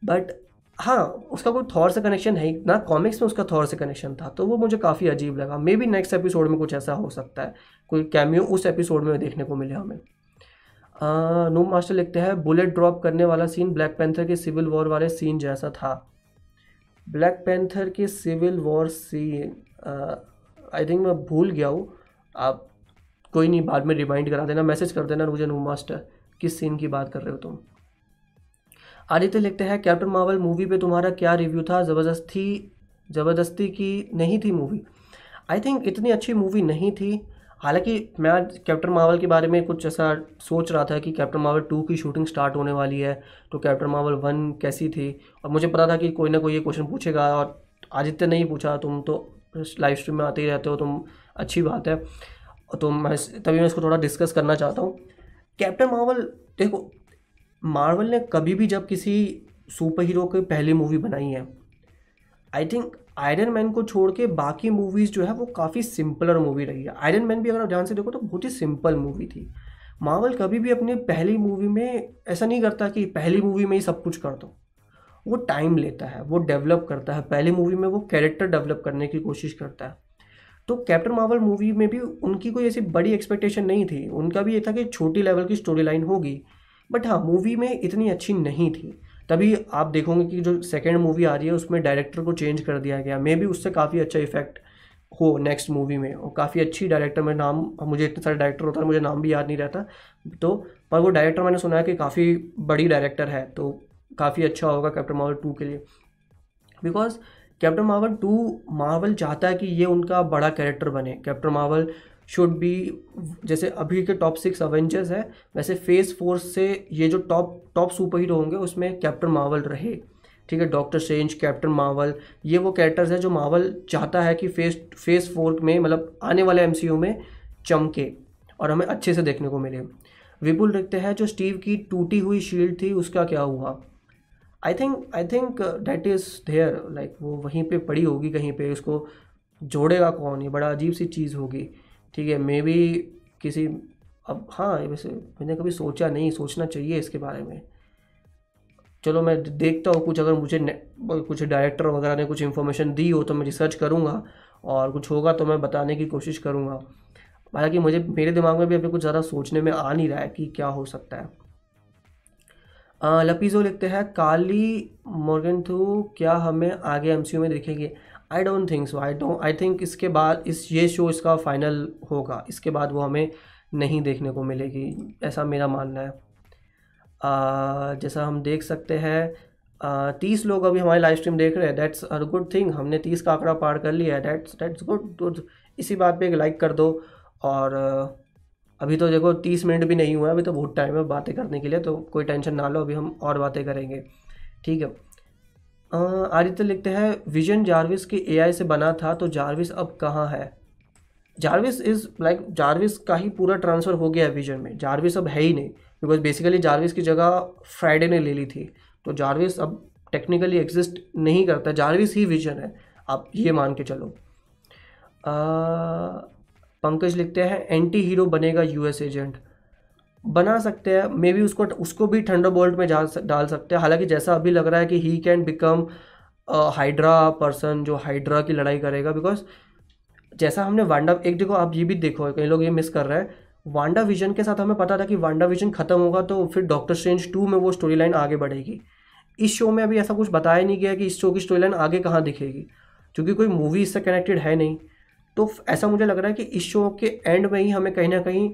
बट हाँ उसका कोई थॉर से कनेक्शन है ना। कॉमिक्स में उसका थॉर से कनेक्शन था तो वो मुझे काफ़ी अजीब लगा। मे बी नेक्स्ट एपिसोड में कुछ ऐसा हो सकता है। कोई कैमियो उस एपिसोड में देखने को मिले हमें। नूम मास्टर लिखते हैं बुलेट ड्रॉप करने वाला सीन ब्लैक पैंथर के सिविल वॉर वाले सीन जैसा था। ब्लैक पैंथर के Civil War scene I think मैं भूल गया हूँ। आप कोई नहीं, बाद में रिमाइंड करा देना मैसेज कर देना मुझे नूम मास्टर किस सीन की बात कर रहे हो तुम। आदित्य लिखते हैं कैप्टन मार्वल मूवी पे तुम्हारा क्या रिव्यू था? ज़बरदस्ती ज़बरदस्ती की नहीं थी मूवी आई थिंक इतनी अच्छी मूवी नहीं थी हालाँकि मैं आज कैप्टन मार्वल के बारे में कुछ ऐसा सोच रहा था कि कैप्टन मार्वल टू की शूटिंग स्टार्ट होने वाली है तो कैप्टन मार्वल वन कैसी थी? और मुझे पता था कि कोई ना कोई ये क्वेश्चन पूछेगा और आदित्य नहीं पूछा, तुम तो लाइव स्ट्रीम में आते ही रहते हो, तुम अच्छी बात है। तो मैं तभी मैं इसको थोड़ा डिस्कस करना चाहता हूँ। कैप्टन मार्वल देखो, मार्वल ने कभी भी जब किसी सुपर हीरो की पहली मूवी बनाई है आई थिंक आयरन मैन को छोड़ के बाकी मूवीज़ जो है, वो काफ़ी सिंपलर मूवी रही है। आयरन मैन भी अगर आप ध्यान से देखो तो बहुत ही सिंपल मूवी थी। मावल कभी भी अपनी पहली मूवी में ऐसा नहीं करता कि पहली मूवी में ही सब कुछ कर दो। वो टाइम लेता है, वो डेवलप करता है। पहली मूवी में वो कैरेक्टर डेवलप करने की कोशिश करता है। तो कैप्टन मार्वल मूवी में भी उनकी कोई ऐसी बड़ी एक्सपेक्टेशन नहीं थी। उनका भी ये था कि छोटी लेवल की स्टोरी लाइन होगी। बट हाँ मूवी में इतनी अच्छी नहीं थी। तभी आप देखोगे कि जो सेकेंड मूवी आ रही है, उसमें डायरेक्टर को चेंज कर दिया गया। मे भी उससे काफ़ी अच्छा इफ़ेक्ट हो नेक्स्ट मूवी में। और काफ़ी अच्छी डायरेक्टर में नाम, मुझे इतने सारे डायरेक्टर होता है, मुझे नाम भी याद नहीं रहता। तो पर वो डायरेक्टर मैंने सुना है कि काफ़ी बड़ी डायरेक्टर है तो काफ़ी अच्छा होगा कैप्टन मार्वल टू के लिए। Because Captain Marvel two Marvel चाहता है कि ये उनका बड़ा कैरेक्टर बने। कैप्टन मार्वल शुड बी जैसे अभी के टॉप सिक्स अवेंजर्स है, वैसे फेस फोर से ये जो टॉप टॉप सुपर हीरो होंगे, उसमें कैप्टन मार्वल रहे। ठीक है डॉक्टर स्ट्रेंज कैप्टन मार्वल ये वो कैरेक्टर्स हैं जो मार्वल चाहता है कि फेस फेस फोर में मतलब आने वाले एमसीयू में चमके और हमें अच्छे से देखने को मिले। विपुल लिखते हैं जो स्टीव की टूटी हुई शील्ड थी, उसका क्या हुआ? I think I think that is there like वो वहीं पे पड़ी होगी, कहीं पे, उसको जोड़ेगा कौन? ये बड़ा अजीब सी चीज़ होगी। ठीक है, मे बी किसी, अब हाँ वैसे मैंने कभी सोचा नहीं, सोचना चाहिए इसके बारे में। चलो मैं देखता हूँ, कुछ अगर मुझे कुछ डायरेक्टर वगैरह ने कुछ इन्फॉर्मेशन दी हो तो मैं रिसर्च करूँगा और कुछ होगा तो मैं बताने की कोशिश करूँगा। हालाँकि मुझे, मेरे दिमाग में भी अभी कुछ ज़्यादा सोचने में आ नहीं रहा है कि क्या हो सकता है। लपीजो लिखते हैं, काली मोर्गन थू क्या हमें आगे एमसीयू में देखेंगे? I don't think so I don't I think इसके बाद इस ये शो इसका फाइनल होगा। इसके बाद वो हमें नहीं देखने को मिलेगी। ऐसा मेरा मानना है। आ, जैसा हम देख सकते हैं तीस लोग अभी हमारी लाइव स्ट्रीम देख रहे हैं। दैट्स अ गुड थिंग हमने तीस का आंकड़ा पार कर लिया है। दैट्स दैट्स गुड गुड इसी बात पे एक लाइक कर दो। और अभी तो देखो तीस मिनट भी नहीं हुआ अभी तो बहुत टाइम है बातें करने के लिए। तो कोई टेंशन ना लो। अभी हम और बातें करेंगे। ठीक है। आदित्य लिखते हैं विजन जारविस के एआई से बना था तो जारविस अब कहाँ है? जारविस इज़ लाइक जारविस का ही पूरा ट्रांसफ़र हो गया है विजन में। जारविस अब है ही नहीं बिकॉज़ बेसिकली जारविस की जगह फ्राइडे ने ले ली थी। तो जारविस अब टेक्निकली एग्जिस्ट नहीं करता जारविस ही विजन है। आप ये मान के चलो। पंकज लिखते हैं एंटी हीरो बनेगा यूएस एजेंट बना सकते हैं मे बी उसको उसको भी थंडर बोल्ट में जा डाल सकते हैं। हालाँकि जैसा अभी लग रहा है कि he can become Hydra person जो हाइड्रा की लड़ाई करेगा बिकॉज़ जैसा हमने वांडा एक देखो आप ये भी देखो, कई लोग ये मिस कर रहे हैं। वांडा विजन के साथ हमें पता था कि वांडा विजन खत्म होगा तो फिर डॉक्टर स्ट्रेंज टू में वो स्टोरी लाइन आगे बढ़ेगी। इस शो में अभी ऐसा कुछ बताया नहीं गया कि इस शो की स्टोरी लाइन आगे कहाँ दिखेगी, क्योंकि कोई मूवी इससे कनेक्टेड है नहीं। तो ऐसा मुझे लग रहा है कि इस शो के एंड में ही हमें कहीं ना कहीं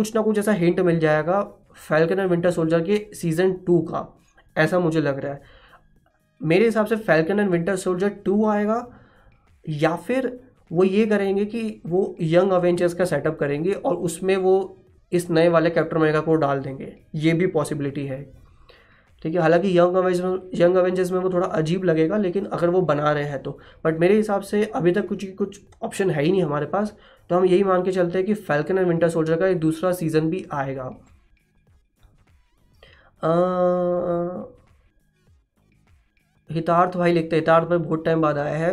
कुछ ना कुछ ऐसा हिंट मिल जाएगा फैल्कन एंड विंटर सोल्जर के सीज़न टू का। ऐसा मुझे लग रहा है। मेरे हिसाब से Falcon and Winter Soldier two आएगा, या फिर वो ये करेंगे कि वो यंग अवेंजर्स का सेटअप करेंगे और उसमें वो इस नए वाले कैप्टन अमेरिका को डाल देंगे। ये भी पॉसिबिलिटी है। ठीक है, हालाँकि यंग अवेंजर्स यंग अवेंजर्स में वो थोड़ा अजीब लगेगा, लेकिन अगर वो बना रहे हैं तो। बट मेरे हिसाब से अभी तक कुछ कुछ ऑप्शन है ही नहीं हमारे पास। तो हम यही मान के चलते हैं कि फैल्कन एंड विंटर सोल्जर का एक दूसरा सीज़न भी आएगा। हितार्थ भाई लिखते हितार्थ भाई बहुत टाइम बाद आया है।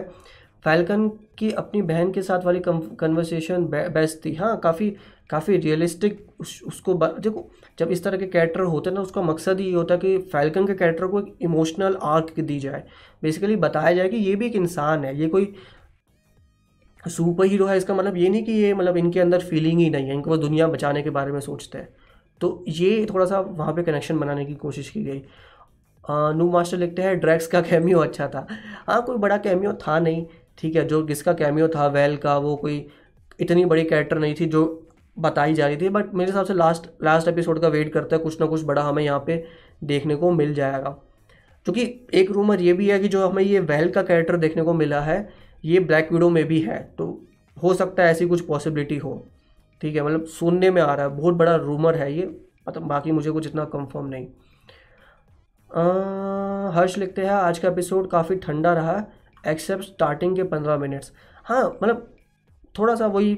फैल्कन की अपनी बहन के साथ वाली कन्वर्सेशन बेस्ट थी। हाँ काफ़ी काफ़ी रियलिस्टिक उस, उसको देखो जब इस तरह के कैरेक्टर होते हैं ना उसका मकसद ही होता है कि फैल्कन के कैरेक्टर को एक इमोशनल आर्क दी जाए। बेसिकली बताया जाए कि ये भी एक इंसान है ये कोई सुपर हीरो है, इसका मतलब ये नहीं कि ये मतलब इनके अंदर फीलिंग ही नहीं है, इनको वो दुनिया बचाने के बारे में सोचते हैं। तो ये थोड़ा सा वहाँ पे कनेक्शन बनाने की कोशिश की गई। नू मास्टर लिखते हैं ड्रैक्स का कैमियो अच्छा था। हाँ कोई बड़ा कैमियो था नहीं, ठीक है, जो जिसका कैमियो था वेल का, वो कोई इतनी बड़ी कैरेक्टर नहीं थी जो बताई जा रही थी बट मेरे हिसाब से लास्ट लास्ट एपिसोड का वेट करते हैं, कुछ ना कुछ बड़ा हमें यहाँ पे देखने को मिल जाएगा। क्योंकि एक रूमर ये भी है कि जो हमें ये वेल का कैरेक्टर देखने को मिला है ये ब्लैक विडो में भी है तो हो सकता है ऐसी कुछ पॉसिबिलिटी हो। ठीक है मतलब सुनने में आ रहा है बहुत बड़ा रूमर है ये मतलब बाकी मुझे कुछ इतना कंफर्म नहीं। आ, हर्ष लिखते हैं आज का एपिसोड काफ़ी ठंडा रहा एक्सेप्ट स्टार्टिंग के पंद्रह मिनट्स हाँ मतलब थोड़ा सा वही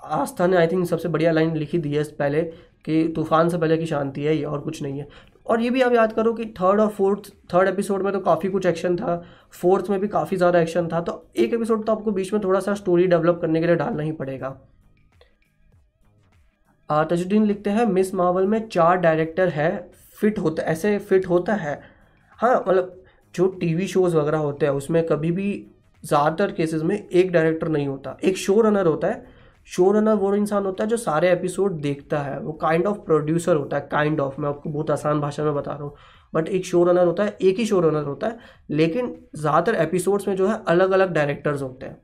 आस्था ने आई थिंक सबसे बढ़िया लाइन लिखी दी है पहले कि तूफ़ान से पहले की शांति है ये और कुछ नहीं है। और ये भी आप याद करो कि थर्ड और फोर्थ थर्ड एपिसोड में तो काफ़ी कुछ एक्शन था फोर्थ में भी काफ़ी ज़्यादा एक्शन था तो एक एपिसोड तो आपको बीच में थोड़ा सा स्टोरी डेवलप करने के लिए डालना ही पड़ेगा। तजुद्दीन लिखते हैं मिस मावल में चार डायरेक्टर है फिट होता, ऐसे फिट होता है? हाँ मतलब जो टीवी शोज़ वगैरह होते हैं, उसमें कभी भी ज़्यादातर केसेस में एक डायरेक्टर नहीं होता। एक शो रनर होता है शो रनर वो इंसान होता है जो सारे एपिसोड देखता है। वो काइंड ऑफ़ प्रोड्यूसर होता है काइंड ऑफ़ मैं आपको बहुत आसान भाषा में बता रहा हूँ। बट एक शो रनर होता है, एक ही शो रनर होता है, लेकिन ज़्यादातर एपिसोड्स में जो है अलग अलग डायरेक्टर्स होते हैं।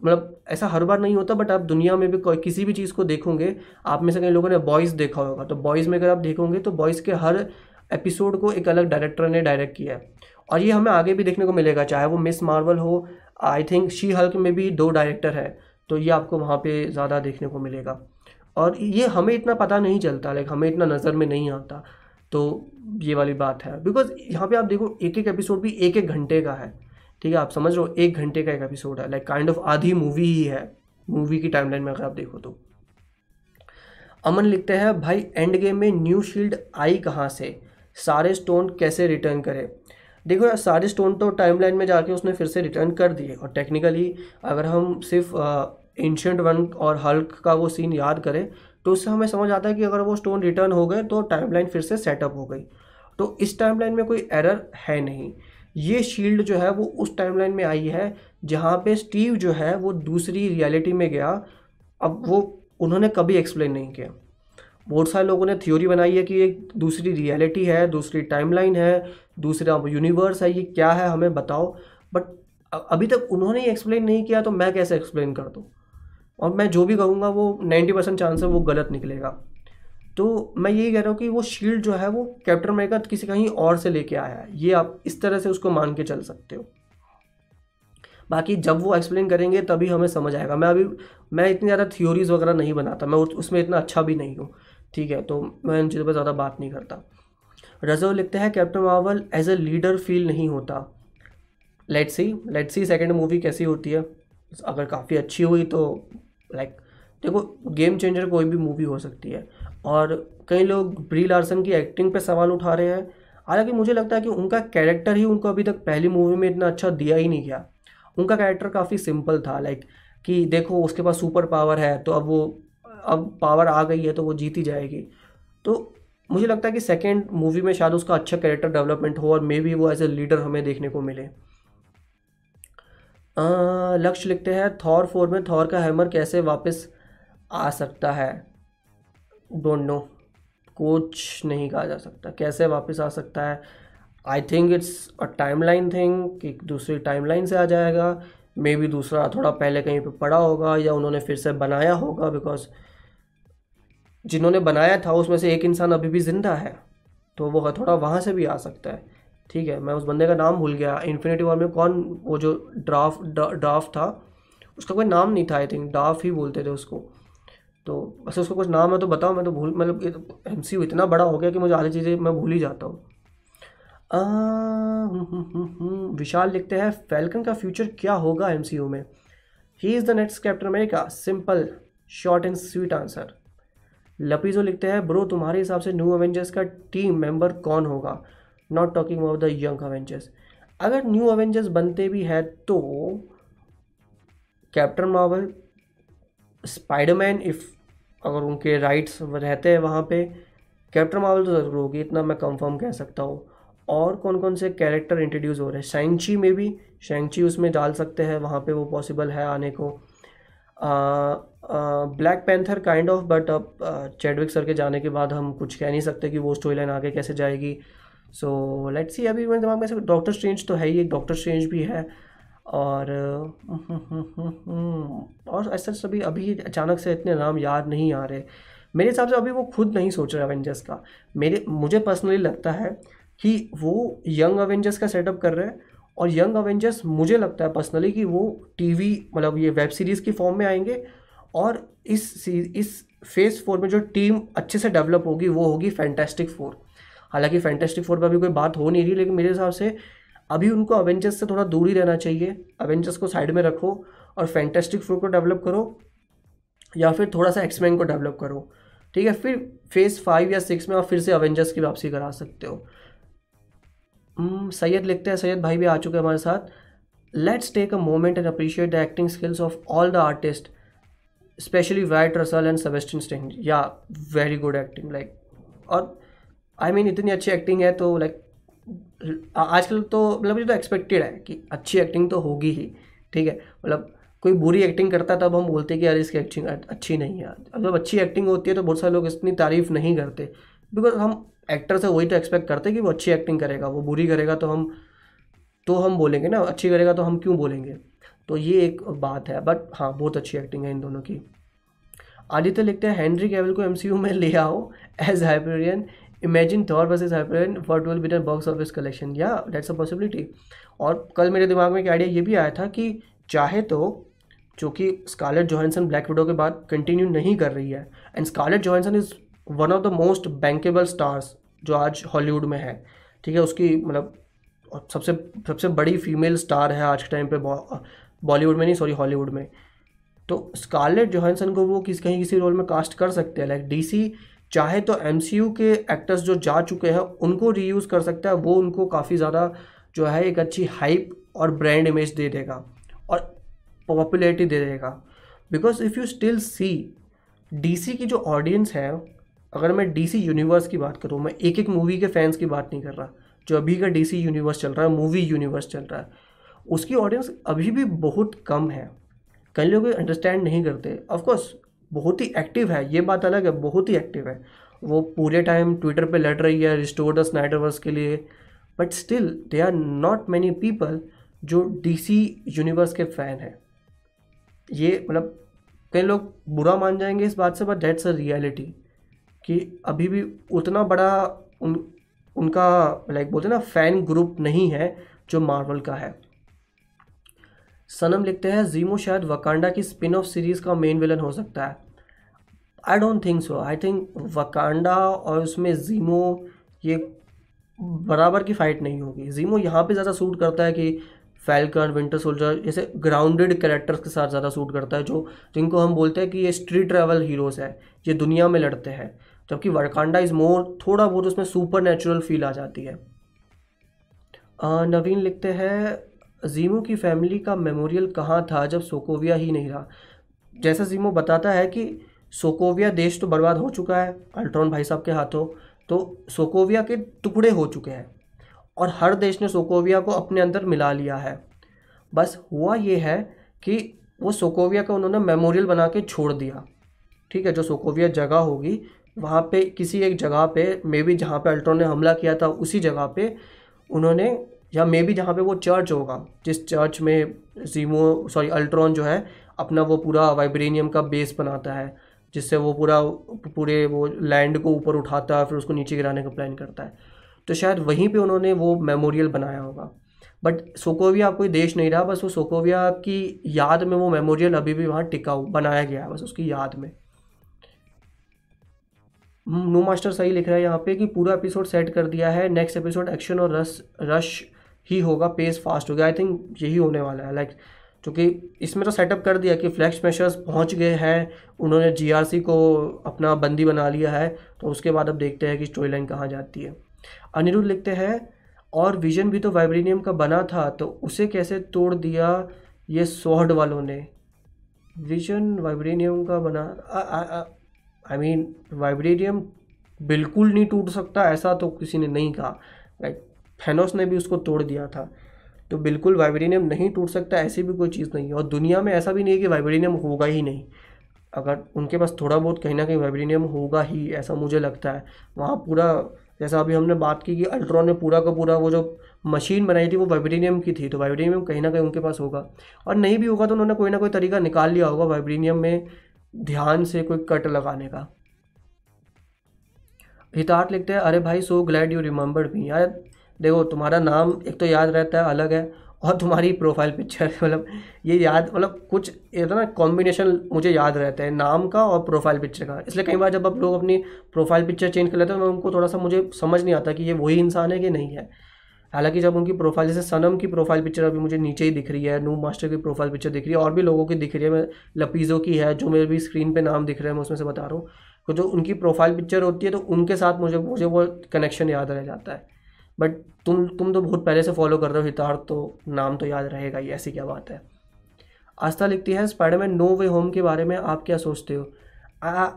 मतलब ऐसा हर बार नहीं होता बट आप दुनिया में भी कोई, किसी भी चीज़ को देखोगे, आप में से कई लोगों ने बॉयज़ देखा होगा। तो बॉयज़ में अगर आप देखोगे तो बॉयज़ के हर एपिसोड को एक अलग डायरेक्टर ने डायरेक्ट किया है। और ये हमें आगे भी देखने को मिलेगा, चाहे वो मिस मार्वल हो आई थिंक शी हल्क में भी दो डायरेक्टर है। तो ये आपको वहाँ पे ज़्यादा देखने को मिलेगा। और ये हमें इतना पता नहीं चलता लाइक हमें इतना नज़र में नहीं आता। तो ये वाली बात है। बिकॉज़ यहाँ पे आप देखो एक एक एपिसोड भी एक एक घंटे का है। ठीक है, आप समझ रहे हो, एक घंटे का एक एपिसोड है। लाइक काइंड ऑफ़ आधी मूवी ही है। मूवी की टाइमलाइन में अगर आप देखो तो। अमन लिखते हैं, भाई एंड गेम में न्यू शील्ड आई कहाँ से? सारे स्टोन कैसे रिटर्न करें? देखो यार, सारे स्टोन तो टाइमलाइन में जाके उसने फिर से रिटर्न कर दिए। और टेक्निकली अगर हम सिर्फ़ एंशंट वन और हल्क का वो सीन याद करें तो उससे हमें समझ आता है कि अगर वो स्टोन रिटर्न हो गए तो टाइमलाइन फिर से सेटअप हो गई। तो इस टाइमलाइन में कोई एरर है नहीं। ये शील्ड जो है, वो उस टाइमलाइन में आई है, जहाँ पे स्टीव जो है, वो दूसरी रियलिटी में गया। अब वो, उन्होंने कभी एक्सप्लेन नहीं किया। बहुत सारे लोगों ने थ्योरी बनाई है कि एक दूसरी रियलिटी है, दूसरी टाइमलाइन है, दूसरा यूनिवर्स है, ये क्या है, हमें बताओ। बट अभी तक उन्होंने ही एक्सप्लेन नहीं किया तो मैं कैसे एक्सप्लेन कर दूँ? और मैं जो भी कहूँगा वो नाइन्टी परसेंट चांस है वो गलत निकलेगा। तो मैं यही कह रहा हूँ कि वो शील्ड जो है वो कैप्टन अमेरिका किसी कहीं और से लेके आया है। ये आप इस तरह से उसको मान के चल सकते हो। बाकी जब वो एक्सप्लेन करेंगे तभी हमें समझ आएगा। मैं अभी, मैं इतनी ज़्यादा थ्योरीज वगैरह नहीं बनाता। मैं उसमें इतना अच्छा भी नहीं हूँ। ठीक है तो मैं इन चीज़ों पर ज़्यादा बात नहीं करता। रजो लिखते हैं Captain Marvel as a leader feel नहीं होता। Let see let see second movie कैसी होती है। अगर काफ़ी अच्छी हुई तो लाइक देखो गेम चेंजर कोई भी मूवी हो सकती है। और कई लोग ब्री लार्सन की एक्टिंग पे सवाल उठा रहे हैं। हालाँकि मुझे लगता है कि उनका कैरेक्टर ही उनको अभी तक पहली मूवी में इतना अच्छा दिया ही नहीं गया। उनका कैरेक्टर काफ़ी सिंपल था लाइक कि देखो, उसके पास सुपर पावर है तो अब वो, अब पावर आ गई है तो वो जीती जाएगी। तो मुझे लगता है कि सेकेंड मूवी में शायद उसका अच्छा कैरेक्टर डेवलपमेंट हो, और मे बी वो एज ए लीडर हमें देखने को मिले। लक्ष्य लिखते हैं, थॉर फोर में थॉर का हैमर कैसे वापस आ सकता है? डोंट नो कुछ नहीं कहा जा सकता। कैसे वापस आ सकता है? I think it's a timeline thing कि दूसरी टाइम लाइन से आ जाएगा। मे बी दूसरा थोड़ा पहले कहीं पे पड़ा होगा, या उन्होंने फिर से बनाया होगा बिकॉज़ जिन्होंने बनाया था, उसमें से एक इंसान अभी भी ज़िंदा है तो वो थोड़ा वहाँ से भी आ सकता है। ठीक है मैं उस बंदे का नाम भूल गया। इन्फिनिटी वॉर में कौन वो जो ड्राफ ड्राफ था उसका कोई नाम नहीं था आई थिंक डाफ ही बोलते थे उसको। तो वैसे उसका कुछ नाम है तो बताओ मैं तो भूल मतलब एम सी इतना बड़ा हो गया कि मुझे आधी चीज़ें मैं भूल ही जाता हूँ। हम्म, हम्म, हम्म, विशाल लिखते हैं फैल्कन का फ्यूचर क्या होगा एम सी यू में? He is the next Captain America simple short and sweet answer लपीजो लिखते हैं ब्रो तुम्हारे हिसाब से न्यू अवेंजर्स का टीम मेंबर कौन होगा? Not talking about the young Avengers अगर न्यू अवेंजर्स बनते भी है तो कैप्टन मार्वल स्पाइडरमैन इफ़ अगर उनके राइट्स रहते हैं वहाँ पे कैप्टन मार्वल तो ज़रूर होगी, इतना मैं कंफर्म कह सकता हूँ। और कौन कौन से कैरेक्टर इंट्रोड्यूस हो रहे हैं? शेंगची में भी शेंगची उसमें डाल सकते हैं, वहाँ पे वो पॉसिबल है आने को। Black Panther kind of but अब चैडविक सर के जाने के बाद हम कुछ कह नहीं सकते कि वो स्टोरी लाइन आगे कैसे जाएगी। सो लेट सी अभी मेरे दिमाग में से डॉक्टर स्ट्रेंज तो है ही, एक डॉक्टर स्ट्रेंज भी है। और और ऐसा सभी अभी अचानक से इतने नाम याद नहीं आ रहे। मेरे हिसाब से अभी वो खुद नहीं सोच रहे अवेंजर्स का। मेरे, मुझे पर्सनली लगता है कि वो यंग अवेंजर्स का सेटअप कर रहे हैं और यंग अवेंजर्स मुझे लगता है पर्सनली कि वो टीवी मतलब ये वेब सीरीज़ की फॉर्म में आएँगे और इस इस फ़ेज़ फोर में जो टीम अच्छे से डेवलप होगी, वो होगी फैंटेस्टिक फोर हालाँकि फैंटेस्टिक फोर पर भी कोई बात हो नहीं रही लेकिन मेरे हिसाब से अभी उनको अवेंजर्स से थोड़ा दूर ही रहना चाहिए। अवेंजर्स को साइड में रखो और फैंटेस्टिक फोर को डेवलप करो या फिर थोड़ा सा एक्समैन को डेवलप करो। ठीक है फिर फ़ेज़ फाइव या सिक्स में आप फिर से अवेंजर्स की वापसी करा सकते हो। हम्म, सैयद लिखते हैं सैयद भाई भी आ चुके हैं हमारे साथ। Let's take a moment and appreciate the acting skills of all the artist specially Wyatt Russell and Sebastian Stan या वेरी गुड एक्टिंग लाइक और आई मीन इतनी अच्छी एक्टिंग है तो लाइक आजकल तो मतलब ये तो एक्सपेक्टेड है कि अच्छी एक्टिंग तो होगी ही, ठीक है? मतलब कोई बुरी एक्टिंग करता है, तब हम बोलते कि यार, इसकी एक्टिंग अच्छी नहीं है। मतलब अच्छी एक्टिंग होती है तो बहुत सारे लोग इतनी तारीफ़ नहीं करते। बिकॉज़ हम एक्टर से वही तो एक्सपेक्ट करते कि वो अच्छी एक्टिंग करेगा, वो बुरी करेगा तो हम तो हम बोलेंगे ना, अच्छी करेगा तो हम क्यों बोलेंगे? तो ये एक बात है बट हाँ बहुत अच्छी एक्टिंग है इन दोनों की। आदित्य लिखते हैं हेनरी कैवल को एमसीयू में ले आओ as Hyperion imagine Thor versus Hyperion what will be box office collection या डेट्स अ पॉसिबिलिटी और कल मेरे दिमाग में एक आइडिया ये भी आया था कि चाहे तो जो कि स्कारलेट जोहानसन ब्लैक विडो के बाद कंटिन्यू नहीं कर रही है and Scarlett Johansson is one of the most bankable stars जो आज हॉलीवुड में है। ठीक है, उसकी मतलब सबसे सबसे बड़ी फीमेल स्टार है आज के टाइम पे बॉलीवुड में नहीं सॉरी हॉलीवुड में। तो स्कारलेट जोहानसन को वो किस, कहीं किसी रोल में कास्ट कर सकते हैं? लाइक डीसी चाहे तो एमसीयू के एक्टर्स जो जा चुके हैं, उनको रीयूज़ कर सकता है, वो उनको काफ़ी ज़्यादा जो है एक अच्छी हाइप और ब्रांड इमेज दे देगा और पॉपुलैरिटी दे देगा। Because if you still see DC की जो ऑडियंस है, अगर मैं डीसी यूनिवर्स की बात करूँ, मैं एक एक मूवी के फैंस की बात नहीं कर रहा। जो अभी का डीसी यूनिवर्स चल रहा है मूवी यूनिवर्स चल रहा है, उसकी ऑडियंस अभी भी बहुत कम है। कई लोग अंडरस्टैंड नहीं करते। ऑफकोर्स बहुत ही एक्टिव है, ये बात अलग है, बहुत ही एक्टिव है। वो पूरे टाइम ट्विटर पे लड़ रही है रिस्टोर द स्नाइडरवर्स के लिए। But still they are not many people जो डीसी यूनिवर्स के फ़ैन हैं। ये मतलब कई लोग बुरा मान जाएँगे इस बात से बट दैट्स अ रियलिटी कि अभी भी उतना बड़ा उन, उनका लाइक बोलते हैं ना फ़ैन ग्रुप नहीं है जो मार्वल का है। सनम लिखते हैं, जीमो शायद वकांडा की स्पिन ऑफ़ सीरीज़ का मेन विलन हो सकता है. I don't think so I think Wakanda और उसमें जीमो, ये बराबर की फ़ाइट नहीं होगी। जीमो यहाँ पे ज़्यादा सूट करता है कि फैल्कन विंटर सोल्जर जैसे ग्राउंडेड कैरेक्टर्स के साथ ज़्यादा सूट करता है, जो, जिनको हम बोलते हैं कि ये स्ट्रीट ट्रैवल हीरोज़ है, ये दुनिया में लड़ते हैं। जबकि वरकांडा इज़ मोर थोड़ा बहुत उसमें सुपर नेचुरल फील आ जाती है। नवीन लिखते हैं जीमो की फैमिली का मेमोरियल कहाँ था जब सोकोविया ही नहीं रहा? जैसा जीमो बताता है कि सोकोविया देश तो बर्बाद हो चुका है, अल्ट्रॉन भाई साहब के हाथों तो सोकोविया के टुकड़े हो चुके हैं और हर देश ने सोकोविया को अपने अंदर मिला लिया है। बस हुआ ये है कि वो सोकोविया का उन्होंने मेमोरियल बना के छोड़ दिया। ठीक है, जो सोकोविया जगह होगी, वहाँ पे किसी एक जगह पे मे बी जहाँ पे अल्ट्रॉन ने हमला किया था, उसी जगह पे उन्होंने या मे बी जहाँ पे वो चर्च होगा, जिस चर्च में जीमो सॉरी अल्ट्रॉन जो है, अपना वो पूरा वाइब्रेनियम का बेस बनाता है, जिससे वो पूरा, पूरे वो लैंड को ऊपर उठाता है, फिर उसको नीचे गिराने का प्लान करता है। तो शायद वहीं पे उन्होंने वो मेमोरियल बनाया होगा। बट सोकोविया कोई देश नहीं रहा, बस वो सोकोविया की याद में वो मेमोरियल अभी भी वहाँ टिका बनाया गया है, बस उसकी याद में। नो मास्टर सही लिख रहा है यहाँ पे कि पूरा एपिसोड सेट कर दिया है नेक्स्ट एपिसोड एक्शन और रस रश ही होगा पेस फास्ट हो गया। आई थिंक यही होने वाला है। लाइक क्योंकि इसमें तो सेटअप कर दिया कि फ्लैक्स मेशर्स पहुँच गए हैं। उन्होंने जीआरसी को अपना बंदी बना लिया है। तो उसके बाद अब देखते हैं कि स्टोरी लाइन कहाँ जाती है। अनिरुद्ध लिखते हैं, और विजन भी तो वाइब्रेनियम का बना था तो उसे कैसे तोड़ दिया ये सोहड वालों ने? विजन वाइब्रेनियम का बना आई मीन वाइब्रेनियम बिल्कुल नहीं टूट सकता, ऐसा तो किसी ने नहीं कहा। लाइक फेनोस ने भी उसको तोड़ दिया था। तो बिल्कुल वाइब्रेनियम नहीं टूट सकता, ऐसी भी कोई चीज़ नहीं है। और दुनिया में ऐसा भी नहीं है कि वाइब्रेनियम होगा ही नहीं। अगर उनके पास थोड़ा बहुत कहीं ना कहीं वाइब्रेनियम होगा ही, ऐसा मुझे लगता है। वहाँ पूरा, जैसा अभी हमने बात की कि अल्ट्रॉन ने पूरा का पूरा वो जो मशीन बनाई थी वो वाइब्रेनियम की थी तो वाइब्रेनियम कहीं ना कहीं उनके पास होगा। और नहीं भी होगा तो उन्होंने कोई ना कोई तरीका निकाल लिया होगा वाइब्रेनियम में ध्यान से कोई कट लगाने का। हितार्थ लिखते हैं, अरे भाई so glad you remembered me यार देखो, तुम्हारा नाम एक तो याद रहता है, अलग है, और तुम्हारी प्रोफ़ाइल पिक्चर मतलब ये याद मतलब कुछ ये ना कॉम्बिनेशन मुझे याद रहता है, नाम का और प्रोफ़ाइल पिक्चर का। इसलिए कई बार जब आप लोग अपनी प्रोफ़ाइल पिक्चर चेंज कर लेते हैं तो उनको थोड़ा सा मुझे समझ नहीं आता कि ये वही इंसान है कि नहीं है। हालाँकि जब उनकी प्रोफ़ाइल जैसे सनम की प्रोफ़ाइल पिक्चर अभी मुझे नीचे ही दिख रही है नू मास्टर की प्रोफ़ाइल पिक्चर दिख रही है, और भी लोगों की दिख रही है, मैं लपीज़ो की है, जो मेरे भी स्क्रीन पे नाम दिख रहे हैं, मैं उसमें से बता रहा हूँ तो जो उनकी प्रोफ़ाइल पिक्चर होती है तो उनके साथ मुझे मुझे वो कनेक्शन याद रह जाता है। बट तुम तुम तो बहुत पहले से फॉलो कर रहे हो हितार तो नाम तो याद रहेगा ही ऐसी क्या बात है। आस्था लिखती है स्पाइडरमैन नो वे होम के बारे में आप क्या सोचते हो? आ,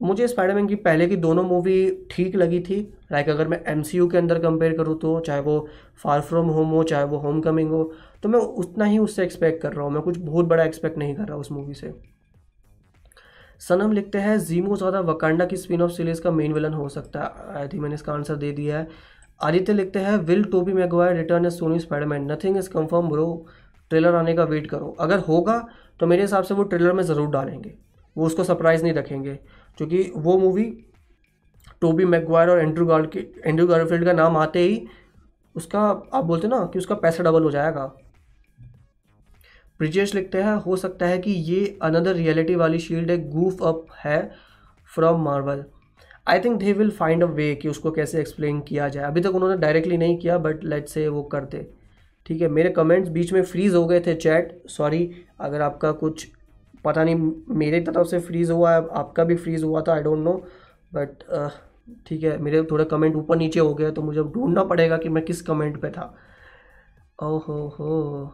मुझे स्पाइडरमैन की पहले की दोनों मूवी ठीक लगी थी लाइक अगर मैं एमसीयू के अंदर कंपेयर करूँ तो चाहे वो फार फ्रॉम होम हो चाहे वो होम कमिंग हो तो मैं उतना ही उससे एक्सपेक्ट कर रहा हूँ मैं कुछ बहुत बड़ा एक्सपेक्ट नहीं कर रहा उस मूवी से। सनम लिखते हैं जीमो ज़्यादा वकांडा की स्पिन ऑफ़ सीरीज़ का मेन विलन हो सकता है आई थिंक मैंने इसका आंसर दे दिया है। आदित्य लिखते हैं will Tobey Maguire return as Sony Spiderman nothing is confirm bro trailer आने का वेट करो। अगर होगा तो मेरे हिसाब से वो ट्रेलर में ज़रूर डालेंगे। वो उसको सरप्राइज़ नहीं रखेंगे, क्योंकि वो मूवी टोबी मैगवायर और एंड्रू गार्ड के एंड्रू गार्डफील्ड का नाम आते ही उसका, आप बोलते ना कि उसका पैसा डबल हो जाएगा। ब्रिजेश लिखते हैं, हो सकता है कि ये अनदर रियलिटी वाली शील्ड एक गूफ अप है from Marvel I think they will find a way कि उसको कैसे एक्सप्लेन किया जाए। अभी तक उन्होंने डायरेक्टली नहीं किया बट लेट से वो करते। ठीक है, मेरे कमेंट्स बीच में फ्रीज हो गए थे चैट सॉरी अगर आपका कुछ पता नहीं, मेरे तरफ़ से फ्रीज़ हुआ है, आपका भी फ्रीज़ हुआ था आई डोंट नो बट ठीक है, मेरे थोड़े कमेंट ऊपर नीचे हो गया तो मुझे ढूंढना पड़ेगा कि मैं किस कमेंट पे था। ओहो हो।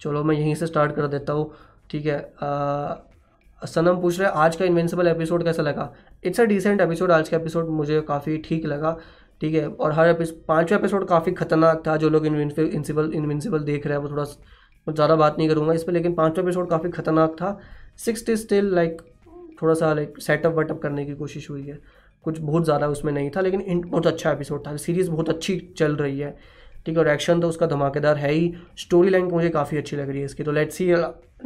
चलो, मैं यहीं से स्टार्ट कर देता हूँ। ठीक है सनम पूछ रहे आज का इन्वेंसिबल एपिसोड कैसा लगा? इट्स अ डिसेंट एपिसोड आज का एपिसोड मुझे काफ़ी ठीक लगा, ठीक है? और हर एपिसोड पाँचवा एपिसोड काफ़ी खतरनाक था, जो लोग इन्विंसिबल इन्विंसिबल देख रहे हैं, वो थोड़ा ज़्यादा बात नहीं करूँगा इस पर लेकिन पाँचवा एपिसोड काफ़ी खतरनाक था। सिक्स इज़ स्टिल लाइक थोड़ा सा लाइक सेटअप वेटअप करने की कोशिश हुई है। कुछ बहुत ज़्यादा उसमें नहीं था, लेकिन बहुत अच्छा एपिसोड था। सीरीज़ बहुत अच्छी चल रही है, ठीक है? और एक्शन तो उसका धमाकेदार है ही। स्टोरी लाइन मुझे काफ़ी अच्छी लग रही है इसकी। तो लेट्स सी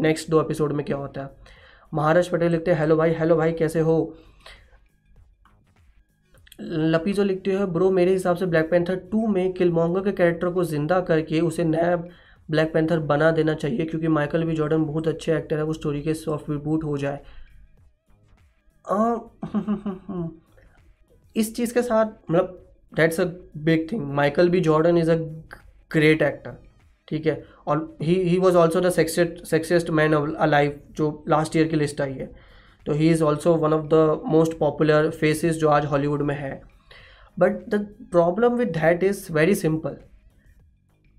नेक्स्ट दो एपिसोड में क्या होता है। महाराज पटेल लिखते हैं हेलो भाई हेलो भाई कैसे हो? लपीजो लिखते हो ब्रो मेरे हिसाब से ब्लैक पैंथर टू में किलमोंगर के कैरेक्टर को ज़िंदा करके उसे नया ब्लैक पैंथर बना देना चाहिए क्योंकि माइकल बी जॉर्डन बहुत अच्छे एक्टर है वो स्टोरी के सॉफ्ट रिबूट हो जाए। आ, इस चीज़ के साथ मतलब that's a big thing Michael B Jordan is a great actor ठीक है? और he he was also the sexiest sexiest man alive जो लास्ट ईयर की लिस्ट आई है। तो he is also one of the most popular faces जो आज हॉलीवुड में है। But the problem with that is very simple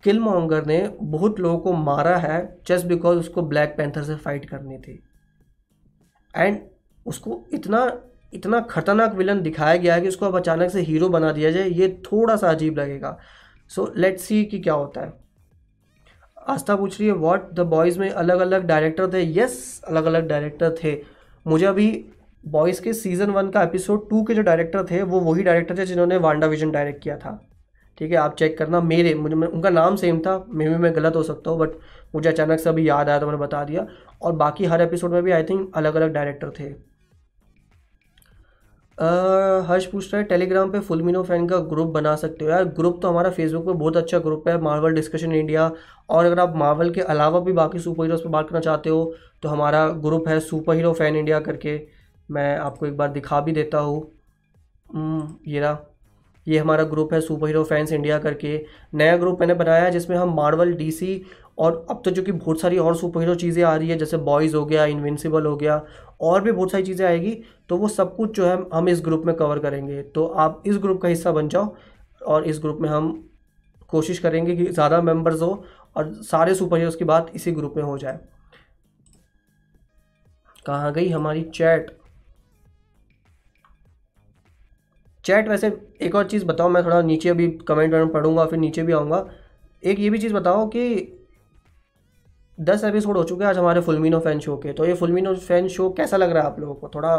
Killmonger ने बहुत लोगों को मारा है जस्ट बिकॉज़ उसको ब्लैक पैंथर से फाइट करनी थी। एंड उसको इतना इतना खतरनाक विलन दिखाया गया है कि उसको अब अचानक से हीरो बना दिया जाए, ये थोड़ा सा अजीब लगेगा। सो लेट्स सी कि क्या होता है। आस्था पूछ रही है व्हाट द बॉयज़ में अलग अलग डायरेक्टर थे? यस अलग अलग डायरेक्टर थे। मुझे अभी बॉयज़ के सीज़न वन का एपिसोड टू के जो डायरेक्टर थे, वो वही डायरेक्टर थे जिन्होंने वांडा विजन डायरेक्ट किया था। ठीक है, आप चेक करना मेरे, मुझे उनका नाम सेम था मे भी मैं गलत हो सकता हूँ बट मुझे अचानक से अभी याद आया तो मैंने बता दिया। और बाकी हर एपिसोड में भी आई थिंक अलग अलग डायरेक्टर थे। हर्ष पूछ रहा है टेलीग्राम पे फुलमिनो फ़ैन का ग्रुप बना सकते हो यार। ग्रुप तो हमारा फेसबुक पे बहुत अच्छा ग्रुप है मार्वल डिस्कशन इंडिया और अगर आप मार्वल के अलावा भी बाकी सुपर हीरोज़ पर बात करना चाहते हो तो हमारा ग्रुप है सुपर हीरो फ़ैन इंडिया करके। मैं आपको एक बार दिखा भी देता हूँ। हम्म, ये रहा। ये हमारा ग्रुप है सुपर हीरो फैंस इंडिया करके। नया ग्रुप मैंने बनाया है जिसमें हम मार्वल डीसी और अब तो जो कि बहुत सारी और सुपर हीरो चीज़ें आ रही है जैसे बॉयज़ हो गया इन्विंसिबल हो गया और भी बहुत सारी चीज़ें आएगी तो वो सब कुछ जो है हम इस ग्रुप में कवर करेंगे। तो आप इस ग्रुप का हिस्सा बन जाओ और इस ग्रुप में हम कोशिश करेंगे कि ज़्यादा मेंबर्स हो और सारे सुपर हीरोज़ की बात इसी ग्रुप में हो जाए। कहाँ गई हमारी चैट चैट वैसे एक और चीज़ बताओ, मैं थोड़ा नीचे अभी कमेंट वमेंट पढ़ूँगा, फिर नीचे भी आऊँगा। एक ये भी चीज़ बताओ कि दस एपिसोड हो चुके हैं आज हमारे फुलमिनो फ़ैन शो के। तो ये फुलमिनो फ़ैन शो कैसा लग रहा है आप लोगों को? थोड़ा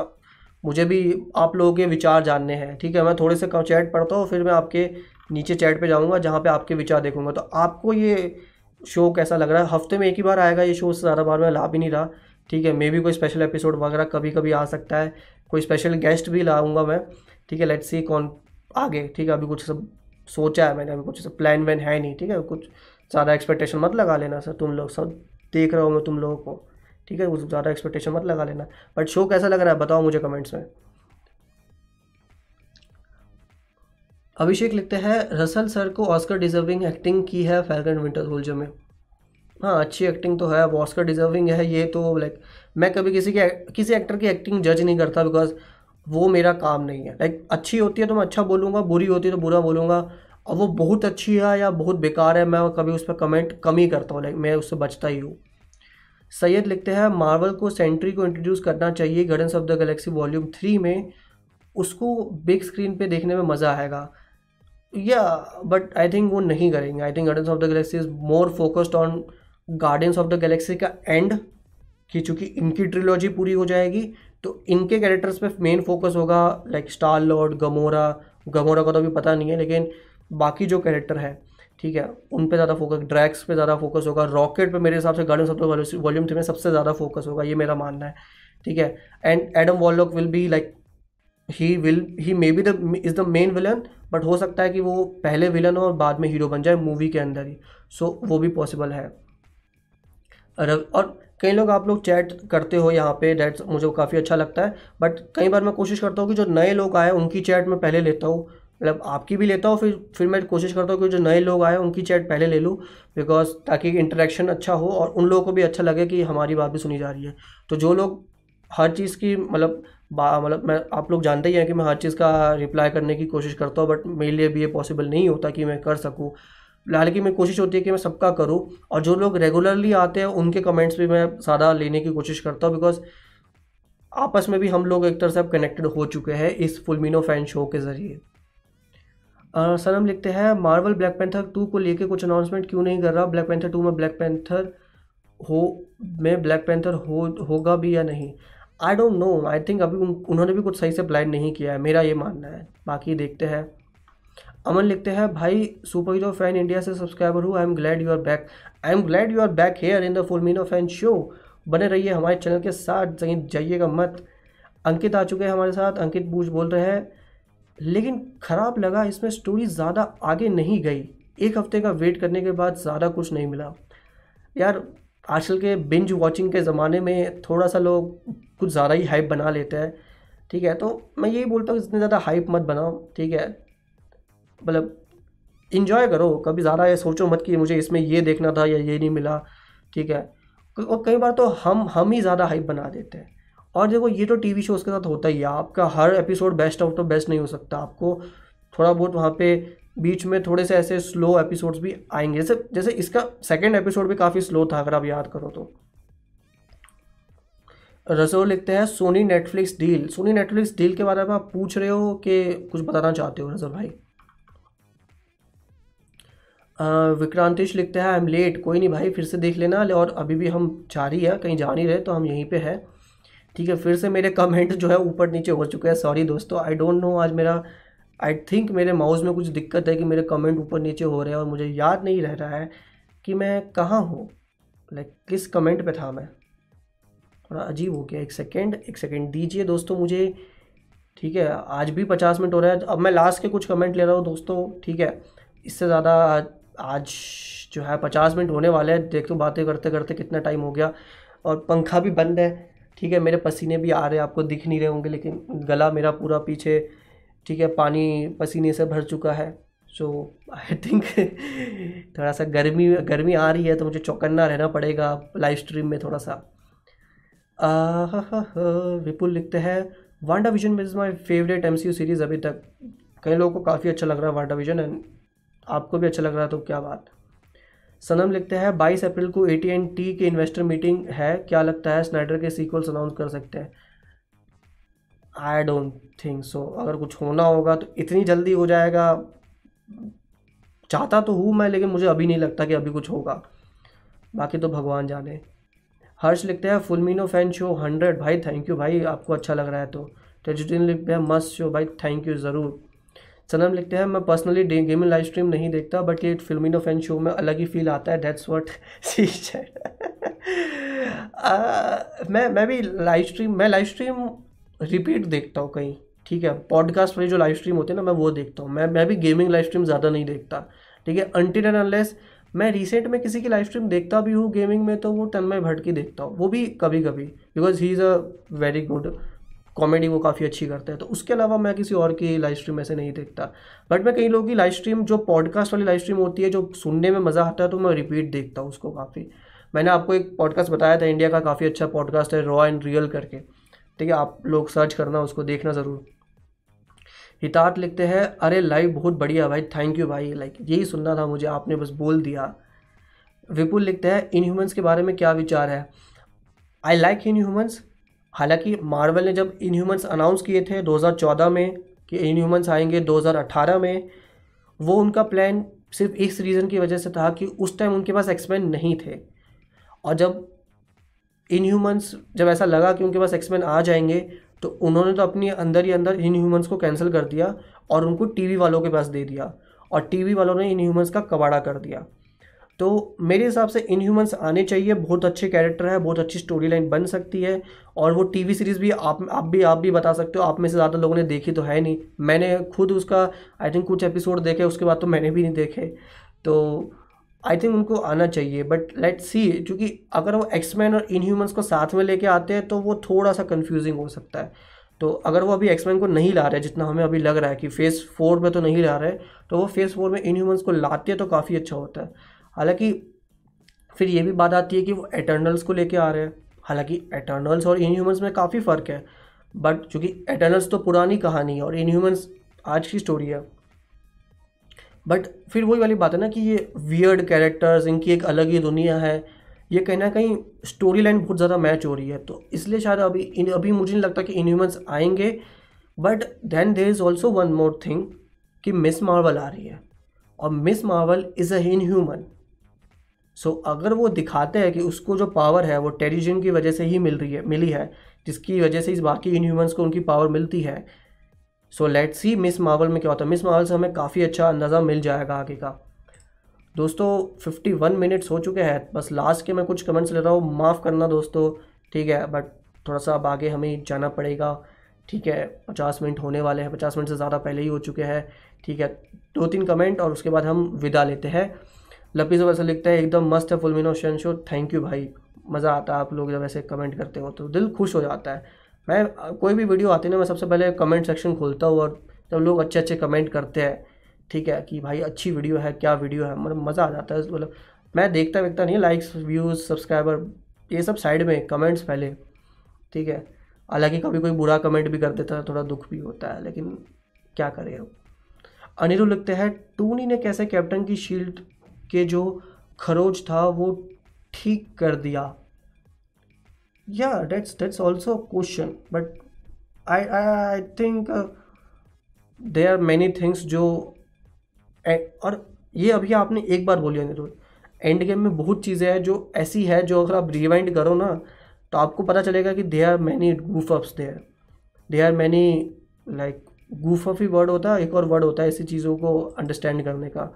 मुझे भी आप लोगों के विचार जानने हैं, ठीक है? मैं थोड़े से चैट पढ़ता हूँ, फिर मैं आपके नीचे चैट पे जाऊँगा, जहाँ पे आपके विचार देखूँगा। तो आपको ये शो कैसा लग रहा है? हफ़्ते में एक ही बार आएगा ये शो से ज़्यादा बार मैं ला भी नहीं रहा, ठीक है? मे भी कोई स्पेशल एपिसोड वगैरह कभी कभी आ सकता है। कोई स्पेशल गेस्ट भी लाऊँगा मैं, ठीक है? लेट्स सी कौन आगे, ठीक है? अभी कुछ सब सोचा है मैंने, अभी कुछ सब प्लान वैन है नहीं, ठीक है? कुछ ज़्यादा एक्सपेक्टेशन मत लगा लेना सर, तुम लोग सब देख रहे हूँ मैं तुम लोगों को। ठीक है कुछ ज़्यादा एक्सपेक्टेशन मत लगा लेना। बट शो कैसा लग रहा है, बताओ मुझे कमेंट्स में। अभिषेक लिखते हैं, रसल सर को ऑस्कर डिजर्विंग एक्टिंग की है फैल्कन विंटर सोल्जर में। हाँ अच्छी एक्टिंग तो है वो ऑस्कर डिजर्विंग है ये तो लाइक मैं कभी किसी के, किसी एक्टर की एक्टिंग जज नहीं करता बिकॉज़ वो मेरा काम नहीं है। लाइक अच्छी होती है तो मैं अच्छा बोलूँगा, बुरी होती है तो बुरा बोलूँगा और वो बहुत अच्छी है या बहुत बेकार है, मैं कभी उस पर कमेंट कम ही करता हूँ लाइक मैं उससे बचता ही हूँ। सैयद लिखते हैं, मार्वल को सेंट्री को इंट्रोड्यूस करना चाहिए Guardians of the Galaxy volume three में उसको बिग स्क्रीन पे देखने में मज़ा आएगा। या बट आई थिंक वो नहीं करेंगे। I think Guardians of the Galaxy is more focused on Guardians of the Galaxy का एंड कि चूँकि इनकी ट्रिलॉजी पूरी हो जाएगी तो इनके कैरेक्टर्स पे मेन फोकस होगा like Star Lord Gamora Gamora का तो अभी पता नहीं है, लेकिन बाकी जो कैरेक्टर है ठीक है उन पे ज़्यादा फोकस ड्रैक्स पे ज़्यादा फोकस होगा रॉकेट पे मेरे हिसाब से गार्डन द वॉल्यूम थ्री में सबसे ज़्यादा फोकस होगा ये मेरा मानना है ठीक है। And Adam Warlock will be like he will he may be the is the main villain but हो सकता है कि वो पहले विलन हो और बाद में हीरो बन जाए मूवी के अंदर ही सो so, वो भी पॉसिबल है। और कई लोग आप लोग चैट करते हो यहाँ पे डेट्स मुझे काफ़ी अच्छा लगता है बट कई बार मैं कोशिश करता हूँ कि जो नए लोग आए उनकी चैट मैं पहले लेता हूँ मतलब आपकी भी लेता हूँ, फिर फिर मैं कोशिश करता हूँ कि जो नए लोग आए, उनकी चैट पहले ले लूँ बिकॉज़ ताकि इंटरेक्शन अच्छा हो और उन लोगों को भी अच्छा लगे कि हमारी बात भी सुनी जा रही है। तो जो लोग हर चीज़ की मतलब मतलब मैं, आप लोग जानते ही हैं कि मैं हर चीज़ का रिप्लाई करने की कोशिश करता हूँ बट मेरे लिए भी ये पॉसिबल नहीं होता कि मैं कर सकूँ। हालाँकि मेरी कोशिश होती है कि मैं सबका करूँ और जो लोग रेगुलरली आते हैं, उनके कमेंट्स भी मैं ज़्यादा लेने की कोशिश करता हूँ बिकॉज़ आपस में भी हम लोग एक तरह से अब कनेक्टेड हो चुके हैं इस फुलमिनो फ़ैन शो के ज़रिए। सनम लिखते हैं मार्वल ब्लैक पैंथर टू को लेके कुछ अनाउंसमेंट क्यों नहीं कर रहा? ब्लैक पैंथर टू में ब्लैक पैंथर हो में ब्लैक पैंथर हो होगा भी या नहीं? I don't know I think अभी उन, उन्होंने भी कुछ सही से प्लान नहीं किया है मेरा ये मानना है। बाकी देखते हैं। अमन लिखते हैं भाई सुपर हीरो फ़ैन इंडिया से सब्सक्राइबर हूँ I am glad you are back I am glad you are back here in the full मीनो fan show बने रहिए हमारे चैनल के साथ जाइएगा मत। अंकित आ चुके हैं हमारे साथ। अंकित बूझ बोल रहे हैं लेकिन ख़राब लगा, इसमें स्टोरी ज़्यादा आगे नहीं गई। एक हफ़्ते का वेट करने के बाद ज़्यादा कुछ नहीं मिला। यार, आजकल के बिंज वॉचिंग के ज़माने में थोड़ा सा लोग कुछ ज़्यादा ही हाइप बना लेते हैं, ठीक है? तो मैं यही बोलता हूँ, इतनी ज़्यादा हाइप मत बनाओ, ठीक है? मतलब इन्जॉय करो, कभी ज़्यादा ये सोचो मत कि मुझे इसमें ये देखना था या ये नहीं मिला, ठीक है? और कई बार तो हम हम ही ज़्यादा हाइप बना देते हैं। और देखो, ये तो टीवी शोज़ के साथ होता ही है। आपका हर episode best out of best नहीं हो सकता। आपको थोड़ा बहुत वहाँ पे बीच में थोड़े से ऐसे स्लो एपिसोड्स भी आएँगे। जैसे जैसे इसका सेकेंड एपिसोड भी काफ़ी स्लो था, अगर आप याद करो तो। रसोल लिखते हैं, Sony Netflix deal Sony Netflix deal के बारे में आप पूछ रहे हो कि कुछ बताना चाहते हो रसोल भाई? विक्रांतिश लिखते हैं आई एम लेट कोई नहीं भाई, फिर से देख लेना। और अभी भी हम जा रही है, कहीं जा नहीं रहे तो हम यहीं पे है। ठीक है, फिर से मेरे कमेंट जो है ऊपर नीचे हो चुके हैं। सॉरी दोस्तों आई डोंट नो आज मेरा आई थिंक मेरे माउस में कुछ दिक्कत है कि मेरे कमेंट ऊपर नीचे हो रहे हैं और मुझे याद नहीं रह रहा है कि मैं कहाँ हूँ। लाइक किस कमेंट पे था मैं? थोड़ा अजीब हो गया। एक सेकेंड एक सेकेंड दीजिए दोस्तों मुझे। ठीक है, आज भी पचास मिनट हो रहा है। अब मैं लास्ट के कुछ कमेंट ले रहा हूँ दोस्तों। ठीक है, इससे ज़्यादा आज जो है पचास मिनट होने वाले हैं। देख बातें करते करते कितना टाइम हो गया। और पंखा भी बंद है। ठीक है, मेरे पसीने भी आ रहे हैं, आपको दिख नहीं रहे होंगे, लेकिन गला मेरा पूरा पीछे, ठीक है, पानी पसीने से भर चुका है। सो आई थिंक थोड़ा सा गर्मी गर्मी आ रही है तो मुझे चौकन्ना रहना पड़ेगा लाइव स्ट्रीम में थोड़ा सा विपुल लिखते हैं Wanda Vision is my favourite MCU series अभी तक। कई लोगों को काफ़ी अच्छा लग रहा है वांडा विजन एंड आपको भी अच्छा लग रहा है तो क्या बात। सनम लिखते हैं, बाईस अप्रैल को ए टी एन टी की इन्वेस्टर मीटिंग है, क्या लगता है स्नाइडर के सीक्वल्स अनाउंस कर सकते हैं? आई डोंट थिंक सो अगर कुछ होना होगा तो इतनी जल्दी हो जाएगा। चाहता तो हूँ मैं, लेकिन मुझे अभी नहीं लगता कि अभी कुछ होगा। बाकी तो भगवान जाने। हर्ष लिखते हैं फुलमिनो फ़ैन शो हंड्रेड भाई थैंक यू भाई, आपको अच्छा लग रहा है तो। टेजुद्दीन लिखते हैं, मस्त शो भाई थैंक यू ज़रूर। सनम लिखते हैं, मैं पर्सनली गेमिंग लाइव स्ट्रीम नहीं देखता बट ये फिल्मिनो फ़ैन शो में अलग ही फील आता है डेट्स वॉट सी मैं मैं भी लाइव स्ट्रीम मैं लाइव स्ट्रीम रिपीट देखता हूँ कहीं, ठीक है? पॉडकास्ट वाली जो लाइव स्ट्रीम होती है ना, मैं वो देखता हूँ। मैं मैं भी गेमिंग लाइव स्ट्रीम ज़्यादा नहीं देखता, ठीक है? अनटिल एंड अनलेस मैं रिसेंट में किसी की लाइव स्ट्रीम देखता भी हूँ गेमिंग में तो वो तन्मय भट्ट की देखता हूँ, वो भी कभी कभी because he is a very good comedy वो काफ़ी अच्छी करते हैं। तो उसके अलावा मैं किसी और की लाइव स्ट्रीम ऐसे नहीं देखता। बट मैं कई लोगों की लाइव स्ट्रीम जो पॉडकास्ट वाली लाइव स्ट्रीम होती है, जो सुनने में मज़ा आता है तो मैं रिपीट देखता हूँ उसको काफ़ी। मैंने आपको एक पॉडकास्ट बताया था इंडिया का काफ़ी अच्छा पॉडकास्ट है रॉ एंड रियल करके। ठीक है, आप लोग सर्च करना, उसको देखना ज़रूर। हितात लिखते हैं, अरे लाइव बहुत बढ़िया भाई थैंक यू भाई। लाइक यही सुनना था मुझे, आपने बस बोल दिया। विपुल लिखते हैं इन ह्यूमन्स के बारे में क्या विचार है? आई लाइक इन ह्यूमन्स हालाँकि मार्वल ने जब इन ह्यूमन्स अनाउंस किए थे 2014 में कि इन ह्यूमन्स आएँगे 2018 में, वो उनका प्लान सिर्फ़ इस रीज़न की वजह से था कि उस टाइम उनके पास एक्सपेन नहीं थे। और जब इन ह्यूमन्स जब ऐसा लगा कि उनके पास एक्सपेन आ जाएँगे तो उन्होंने तो अपने अंदर ही अंदर इन ह्यूमन्स को कैंसिल कर दिया और उनको टीवी वालों के पास दे दिया। और टीवी वालों ने इन ह्यूमन्स का कबाड़ा कर दिया। तो मेरे हिसाब से इन ह्यूमन्स आने चाहिए। बहुत अच्छे कैरेक्टर है, बहुत अच्छी स्टोरी लाइन बन सकती है। और वो टीवी सीरीज़ भी आप आप भी आप भी बता सकते हो। आप में से ज़्यादा लोगों ने देखी तो है नहीं। मैंने खुद उसका आई थिंक कुछ एपिसोड देखे, उसके बाद तो मैंने भी नहीं देखे। तो आई थिंक उनको आना चाहिए। बट लेट सी क्योंकि अगर वो एक्समैन और इन ह्यूमन्स को साथ में लेके आते हैं तो वो थोड़ा सा कन्फ्यूजिंग हो सकता है। तो अगर वो अभी एक्समैन को नहीं ला रहे, जितना हमें अभी लग रहा है कि फ़ेज़ फोर में तो नहीं ला रहे तो वो फ़ेज़ फोर में इन ह्यूमन्स को लाते तो काफ़ी अच्छा होता है। हालाँकि फिर ये भी बात आती है कि वो एटर्नल्स को लेके आ रहे हैं। हालाँकि एटर्नल्स और इन ह्यूमन्स में काफ़ी फ़र्क है। बट चूँकि एटर्नल्स तो पुरानी कहानी है और इन ह्यूमन्स आज की स्टोरी है। बट फिर वही वाली बात है ना कि ये वियर्ड कैरेक्टर्स इनकी एक अलग ही दुनिया है। ये कहीं ना कहीं स्टोरी लाइन बहुत ज़्यादा मैच हो रही है। तो इसलिए शायद अभी, इन, अभी मुझे नहीं लगता कि इनह्यूमन्स आएँगे। But then there is also one more thing कि मिस मार्वल आ रही है। और Miss Marvel is a in so अगर वो दिखाते हैं कि उसको जो पावर है, वो टेरिजन की वजह से ही मिल रही है, मिली है, जिसकी वजह से इस बाकी इन ह्यूमन्स को उनकी पावर मिलती है। So let see Miss Marvel में क्या होता है। मिस मार्वल से हमें काफ़ी अच्छा अंदाज़ा मिल जाएगा आगे का। दोस्तों 51 मिनट्स हो चुके हैं। बस लास्ट के मैं कुछ कमेंट्स ले रहा हूँ। माफ़ करना दोस्तों, ठीक है बट थोड़ा सा अब आगे हमें जाना पड़ेगा। ठीक है, पचास मिनट होने वाले हैं। पचास मिनट से ज़्यादा पहले ही हो चुके हैं। ठीक है, दो तीन कमेंट और उसके बाद हम विदा लेते हैं। लपी से वैसे लिखते हैं, एकदम मस्त है फुलमिनो शन शो थैंक यू भाई। मज़ा आता है आप लोग जब ऐसे कमेंट करते हो तो दिल खुश हो जाता है। मैं, कोई भी वीडियो आती ना, मैं सबसे पहले कमेंट सेक्शन खोलता हूँ और जब लोग अच्छे अच्छे कमेंट करते हैं, ठीक है, कि भाई अच्छी वीडियो है, क्या वीडियो है मतलब मज़ा आ जाता है मतलब मैं देखता देखता नहीं लाइक्स व्यूज़ सब्सक्राइबर ये सब साइड में कमेंट्स पहले, ठीक है। हालाँकि कभी कोई बुरा कमेंट भी कर देता है, थोड़ा दुख भी होता है, लेकिन क्या करें अनिरुद्ध लिखते हैं, टूनी ने कैसे कैप्टन की शील्ड के जो खरोच था वो ठीक कर दिया। या that's that's also question but I I think uh, there are many things जो और ये अभी आपने एक बार बोली अनिरुद्ध एंड गेम में बहुत चीज़ें हैं जो ऐसी है जो अगर आप रिवाइंड करो ना तो आपको पता चलेगा कि they are many goof ups there they are many like goof up he word होता है एक और वर्ड होता है ऐसी चीज़ों को अंडरस्टैंड करने का।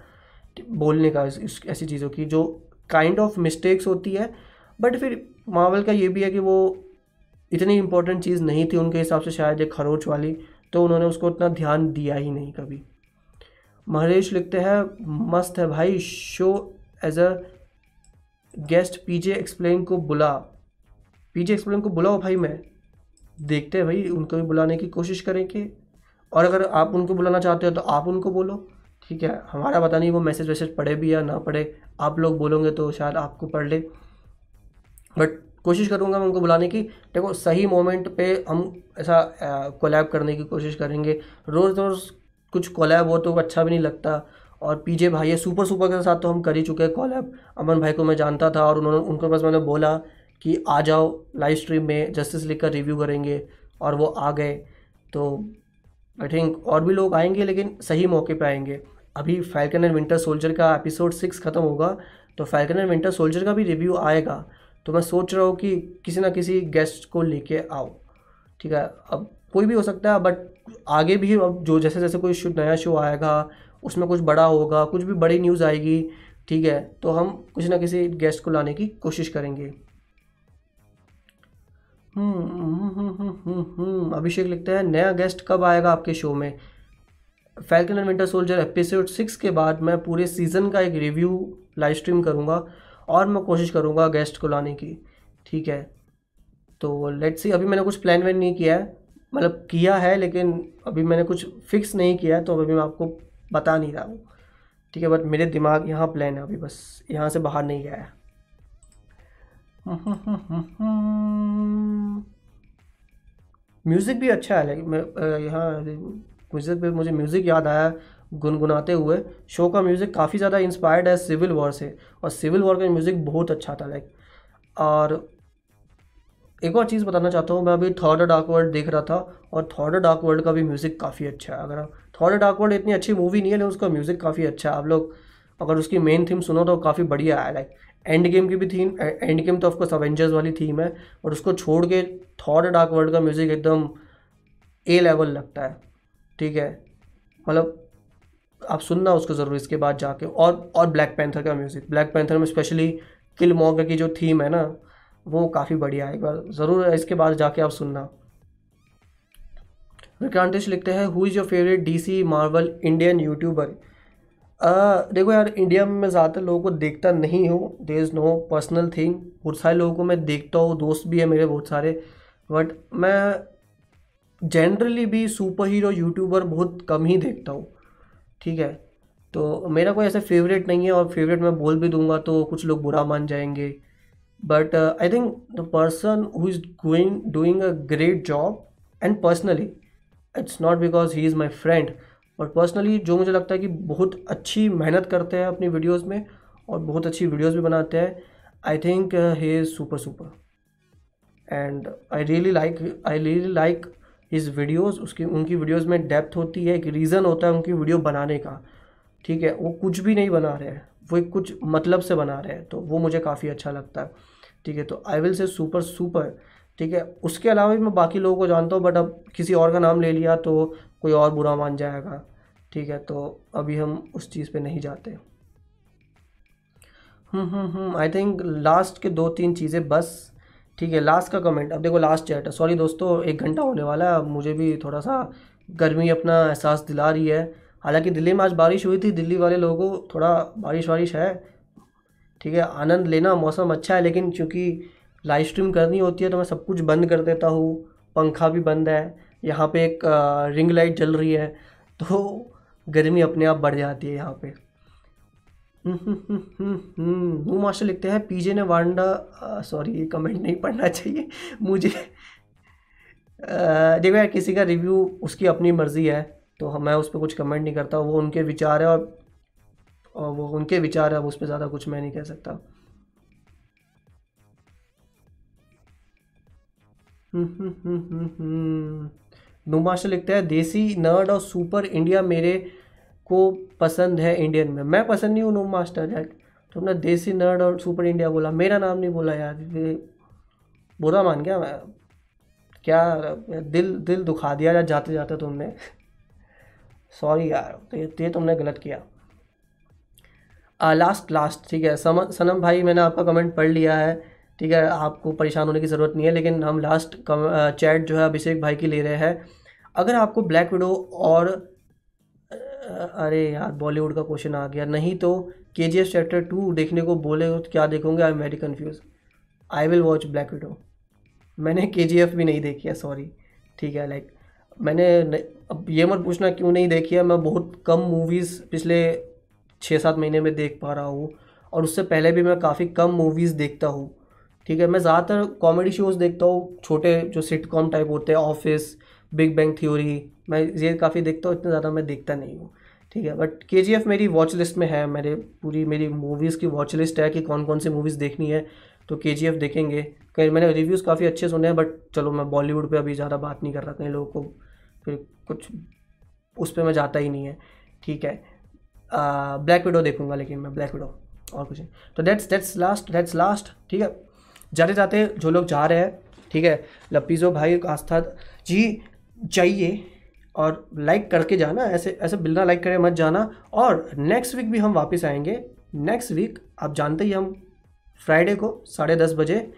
बोलने का, इस ऐसी चीज़ों की, जो काइंड ऑफ़ मिस्टेक्स होती है बट फिर मावल का ये भी है कि वो इतनी इम्पोर्टेंट चीज़ नहीं थी उनके हिसाब से शायद एक खरोच वाली तो उन्होंने उसको उतना ध्यान दिया ही नहीं कभी। महेश लिखते हैं, मस्त है भाई show as a guest PJ explain को बुला। पीजे एक्सप्लेन को बुलाओ भाई मैं। देखते हैं भाई, उनको भी बुलाने की कोशिश करें कि और अगर आप उनको बुलाना चाहते हो तो आप उनको बोलो। ठीक है? हमारा पता नहीं वो मैसेज वैसेज पढ़े भी या ना पढ़े। आप लोग बोलोगे तो शायद आपको पढ़ ले। बट कोशिश करूँगा मैं उनको बुलाने की। देखो, सही मोमेंट पे हम ऐसा कोलैब करने की कोशिश करेंगे। रोज़ रोज़ कुछ कोलैब हो तो अच्छा भी नहीं लगता। और पीजे भाई है सुपर सुपर के साथ तो हम कर ही चुके हैं कोलैब अमन भाई को मैं जानता था और उन्होंने, उनको पास मैंने बोला कि आ जाओ लाइव स्ट्रीम में जस्टिस लीग का रिव्यू करेंगे और वो आ गए। तो आई थिंक और भी लोग आएँगे, लेकिन सही मौके पे आएँगे। अभी फैल्कन एंड विंटर सोल्जर का एपिसोड सिक्स ख़त्म होगा तो फैल्कन एंड विंटर सोल्जर का भी रिव्यू आएगा तो मैं सोच रहा हूँ कि किसी ना किसी गेस्ट को लेके आओ ठीक है अब कोई भी हो सकता है बट आगे भी अब जो जैसे जैसे कोई शो नया शो आएगा उसमें कुछ बड़ा होगा कुछ भी बड़ी न्यूज़ आएगी ठीक है तो हम किसी ना किसी गेस्ट को लाने की कोशिश करेंगे। हम्म, हम्म, हम्म, अभिषेक लिखते हैं नया गेस्ट कब आएगा आपके शो में? Falcon and Winter Soldier episode six के बाद मैं पूरे सीज़न का एक रिव्यू लाइव स्ट्रीम करूँगा और मैं कोशिश करूँगा गेस्ट को लाने की, ठीक है? तो लेट्स सी अभी मैंने कुछ प्लान वैन नहीं किया है। मतलब किया है, लेकिन अभी मैंने कुछ फिक्स नहीं किया है तो अभी मैं आपको बता नहीं रहा हूँ। ठीक है बट मेरे दिमाग यहाँ प्लान है अभी, बस यहाँ से बाहर नहीं गया है। म्यूज़िक भी अच्छा है लेकिन यहाँ म्यूज़िक पे मुझे म्यूज़िक याद आया गुनगुनाते हुए। शो का म्यूज़िक काफ़ी ज़्यादा इंस्पायर्ड है सिविल वॉर से और सिविल वॉर का म्यूज़िक बहुत अच्छा था लाइक और एक और चीज़ बताना चाहता हूँ, मैं अभी थर्ड डार्क वर्ल्ड देख रहा था और थर्ड डार्क वर्ल्ड का भी म्यूज़िक काफ़ी अच्छा है। अगर आप थर्ड डार्क वर्ल्ड इतनी अच्छी मूवी नहीं है, लेकिन उसका म्यूज़िक काफ़ी अच्छा है। आप लोग, अगर उसकी मेन थीम सुनो तो काफ़ी बढ़िया है लाइक एंड गेम की भी थीम एंड गेम तो ऑफकोर्स अवेंजर्स वाली थीम है, और उसको छोड़ के थर्ड डार्क वर्ल्ड का म्यूज़िक एकदम ए लेवल लगता है। ठीक है? मतलब आप सुनना उसको ज़रूर इसके बाद जाके। और और ब्लैक पैंथर का म्यूज़िक ब्लैक पैंथर में स्पेशली किल मॉग की जो थीम है ना, वो काफ़ी बढ़िया है। एक बार ज़रूर इसके बाद जाके आप सुनना। विक्रांतिश लिखते हैं who is your favourite DC Marvel Indian YouTuber देखो यार इंडिया में मैं ज़्यादातर लोगों को देखता नहीं हूँ। There is no personal thing बहुत सारे लोगों को मैं देखता हूँ। दोस्त भी है मेरे बहुत सारे। बट मैं जनरली भी सुपर हीरो यूट्यूबर बहुत कम ही देखता हूँ, ठीक है? तो मेरा कोई ऐसा फेवरेट नहीं है और फेवरेट मैं बोल भी दूँगा तो कुछ लोग बुरा मान जाएँगे but I think the person who is going doing a great job and personally it's not because he is my friend but personally जो मुझे लगता है कि बहुत अच्छी मेहनत करते हैं अपनी वीडियोज़ में और बहुत अच्छी वीडियोज़ भी बनाते हैं I think he is super super and I really like I really like his videos उसकी, उनकी वीडियोज़ में डेप्थ होती है, एक रीज़न होता है उनकी वीडियो बनाने का। ठीक है? वो कुछ भी नहीं बना रहे हैं। वो कुछ मतलब से बना रहे हैं। तो वो मुझे काफ़ी अच्छा लगता है। ठीक है? तो I will say super super ठीक है? उसके अलावा भी मैं बाकी लोगों को जानता हूँ बट अब किसी और का नाम ले लिया तो कोई और बुरा मान जाएगा। ठीक है? तो अभी हम उस चीज़ पे नहीं जाते। आई थिंक लास्ट के दो तीन चीज़ें बस। ठीक है लास्ट का कमेंट अब देखो लास्ट चैट है। सॉरी दोस्तों, एक घंटा होने वाला है। मुझे भी थोड़ा सा गर्मी अपना एहसास दिला रही है। हालाँकि दिल्ली में आज बारिश हुई थी। दिल्ली वाले लोगों को थोड़ा बारिश वारिश है। ठीक है, आनंद लेना मौसम अच्छा है, लेकिन चूँकि लाइव स्ट्रीम करनी होती है तो मैं सब कुछ बंद कर देता हूँ। पंखा भी बंद है। यहाँ पे एक रिंग लाइट जल रही है। तो गर्मी अपने आप बढ़ जाती है यहाँ पे। वो मास्टर लिखते हैं पीजे ने वांडा सॉरी ये कमेंट नहीं पढ़ना चाहिए। मुझे देखो यार किसी का रिव्यू उसकी अपनी मर्ज़ी है तो मैं उस पर कुछ कमेंट नहीं करता वो उनके विचार है और, और वो उनके विचार है उस पर ज़्यादा कुछ मैं नहीं कह सकता। नुमाशा लिखते हैं देसी नर्ड और सुपर इंडिया मेरे को पसंद है इंडियन में। मैं पसंद नहीं हूँ नो मास्टर जैक तुमने देसी नर्ड और सुपर इंडिया बोला। मेरा नाम नहीं बोला यार। बुरा मान गया मैं। क्या दिल दिल दुखा दिया यार जाते जाते तुमने। सॉरी यार तो ये तो तुमने गलत किया। आ, लास्ट लास्ट ठीक है। सम सनम भाई मैंने आपका कमेंट पढ़ लिया है। ठीक है आपको परेशान होने की ज़रूरत नहीं है लेकिन हम लास्ट कम, चैट जो है अभिषेक भाई की ले रहे हैं। अगर आपको ब्लैक विडो और अरे यार बॉलीवुड का क्वेश्चन आ गया। नहीं तो के जी एफ़ चैप्टर टू देखने को बोले तो क्या देखोगे? I am very confuse I will watch Black Widow मैंने के जी एफ़ भी नहीं देखी है सॉरी ठीक है लाइक मैंने अब ये मत पूछना क्यों नहीं देखी है। मैं बहुत कम मूवीज़ पिछले छः सात महीने में देख पा रहा हूँ और उससे पहले भी मैं काफ़ी कम मूवीज़ देखता हूँ। ठीक है, मैं ज़्यादातर कॉमेडी शोज़ देखता हूँ, छोटे जो सिटकॉम टाइप होते हैं ऑफ़िस बिग बैंग थ्योरी मैं ये काफ़ी देखता हूँ, इतना ज़्यादा मैं देखता नहीं हूँ। ठीक है बट के मेरी वॉच लिस्ट में है। मेरे पूरी मेरी मूवीज़ की वॉच लिस्ट है कि कौन कौन सी मूवीज़ देखनी है तो के देखेंगे। कहीं मैंने रिव्यूज़ काफ़ी अच्छे सुने हैं बट चलो मैं बॉलीवुड पे अभी ज़्यादा बात नहीं कर रहा, कहीं लोगों को फिर कुछ उस पर मैं जाता ही नहीं है। ठीक है ब्लैक विडो देखूँगा, लेकिन मैं ब्लैक विडो और कुछ नहीं। तो that's that's last that's last ठीक है। जाते जाते जो लोग जा रहे हैं, ठीक है लपीज़ो भाई, आस्था जी, जाइए। और लाइक करके जाना, ऐसे ऐसे बिना लाइक करे मत जाना। और नेक्स्ट वीक भी हम वापस आएँगे। नेक्स्ट वीक आप जानते ही हम फ्राइडे को साढ़े दस बजे।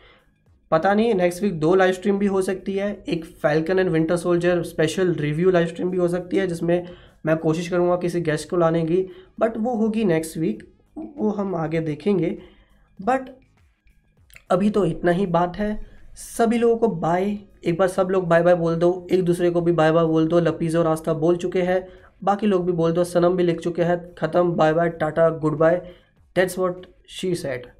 पता नहीं नेक्स्ट वीक दो लाइव स्ट्रीम भी हो सकती है। एक Falcon and Winter Soldier special review live stream भी हो सकती है, जिसमें मैं कोशिश करूँगा किसी गेस्ट को लाने की। बट वो होगी नेक्स्ट वीक वो हम आगे देखेंगे। बट अभी तो इतना ही बात है। सभी लोगों को बाय एक बार सब लोग बाय बाय बोल दो, एक दूसरे को भी बाय बाय बोल दो, लपीज और आस्था बोल चुके हैं। बाकी लोग भी बोल दो, सनम भी लिख चुके हैं, ख़त्म, bye bye, tata goodbye that's what she said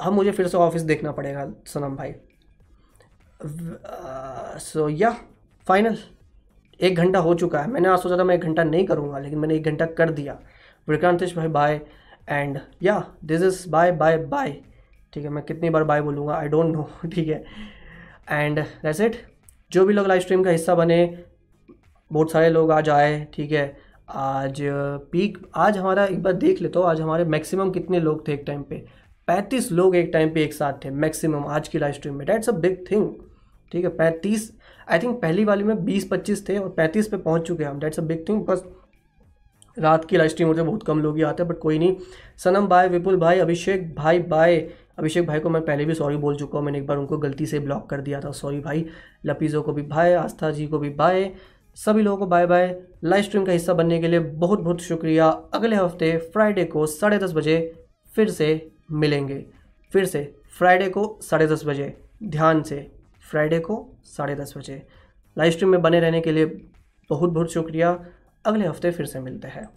अब मुझे फिर से ऑफ़िस देखना पड़ेगा, सनम भाई। सो या फाइनल एक घंटा हो चुका है। मैंने आज सोचा था मैं एक घंटा नहीं करूँगा, लेकिन मैंने एक घंटा कर दिया। विक्रांतिश भाई bye and yeah this is bye bye bye ठीक है, मैं कितनी बार बाय बोलूँगा? आई डोंट नो ठीक है। एंड दैट्स इट जो भी लोग लाइव स्ट्रीम का हिस्सा बने, बहुत सारे लोग आज आए, ठीक है। आज पीक आज हमारा एक बार देख लेते हो, आज हमारे मैक्सिमम कितने लोग थे एक टाइम पे? पैंतीस लोग एक टाइम पे एक साथ थे मैक्सिमम आज की लाइव स्ट्रीम में। डेट्स अ बिग थिंग ठीक है। पैंतीस आई थिंक पहली वाली में बीस पच्चीस थे और पैंतीस पे पहुँच चुके हैं हम। डेट्स अ बिग थिंग बस रात की लाइव स्ट्रीम होते बहुत कम लोग ही आते हैं बट कोई नहीं। सनम भाई विपुल भाई अभिषेक भाई बाय अभिषेक भाई को मैं पहले भी सॉरी बोल चुका हूँ, मैंने एक बार उनको गलती से ब्लॉक कर दिया था। सॉरी भाई। लपीज़ों को भी बाय आस्था जी को भी बाय सभी लोगों को बाय बाय लाइव स्ट्रीम का हिस्सा बनने के लिए बहुत बहुत शुक्रिया। अगले हफ़्ते फ्राइडे को साढ़े दस बजे फिर से मिलेंगे। फिर से फ्राइडे को साढ़े दस बजे। ध्यान से फ्राइडे को साढ़े दस बजे। लाइव स्ट्रीम में बने रहने के लिए बहुत बहुत शुक्रिया। अगले हफ़्ते फिर से मिलते हैं।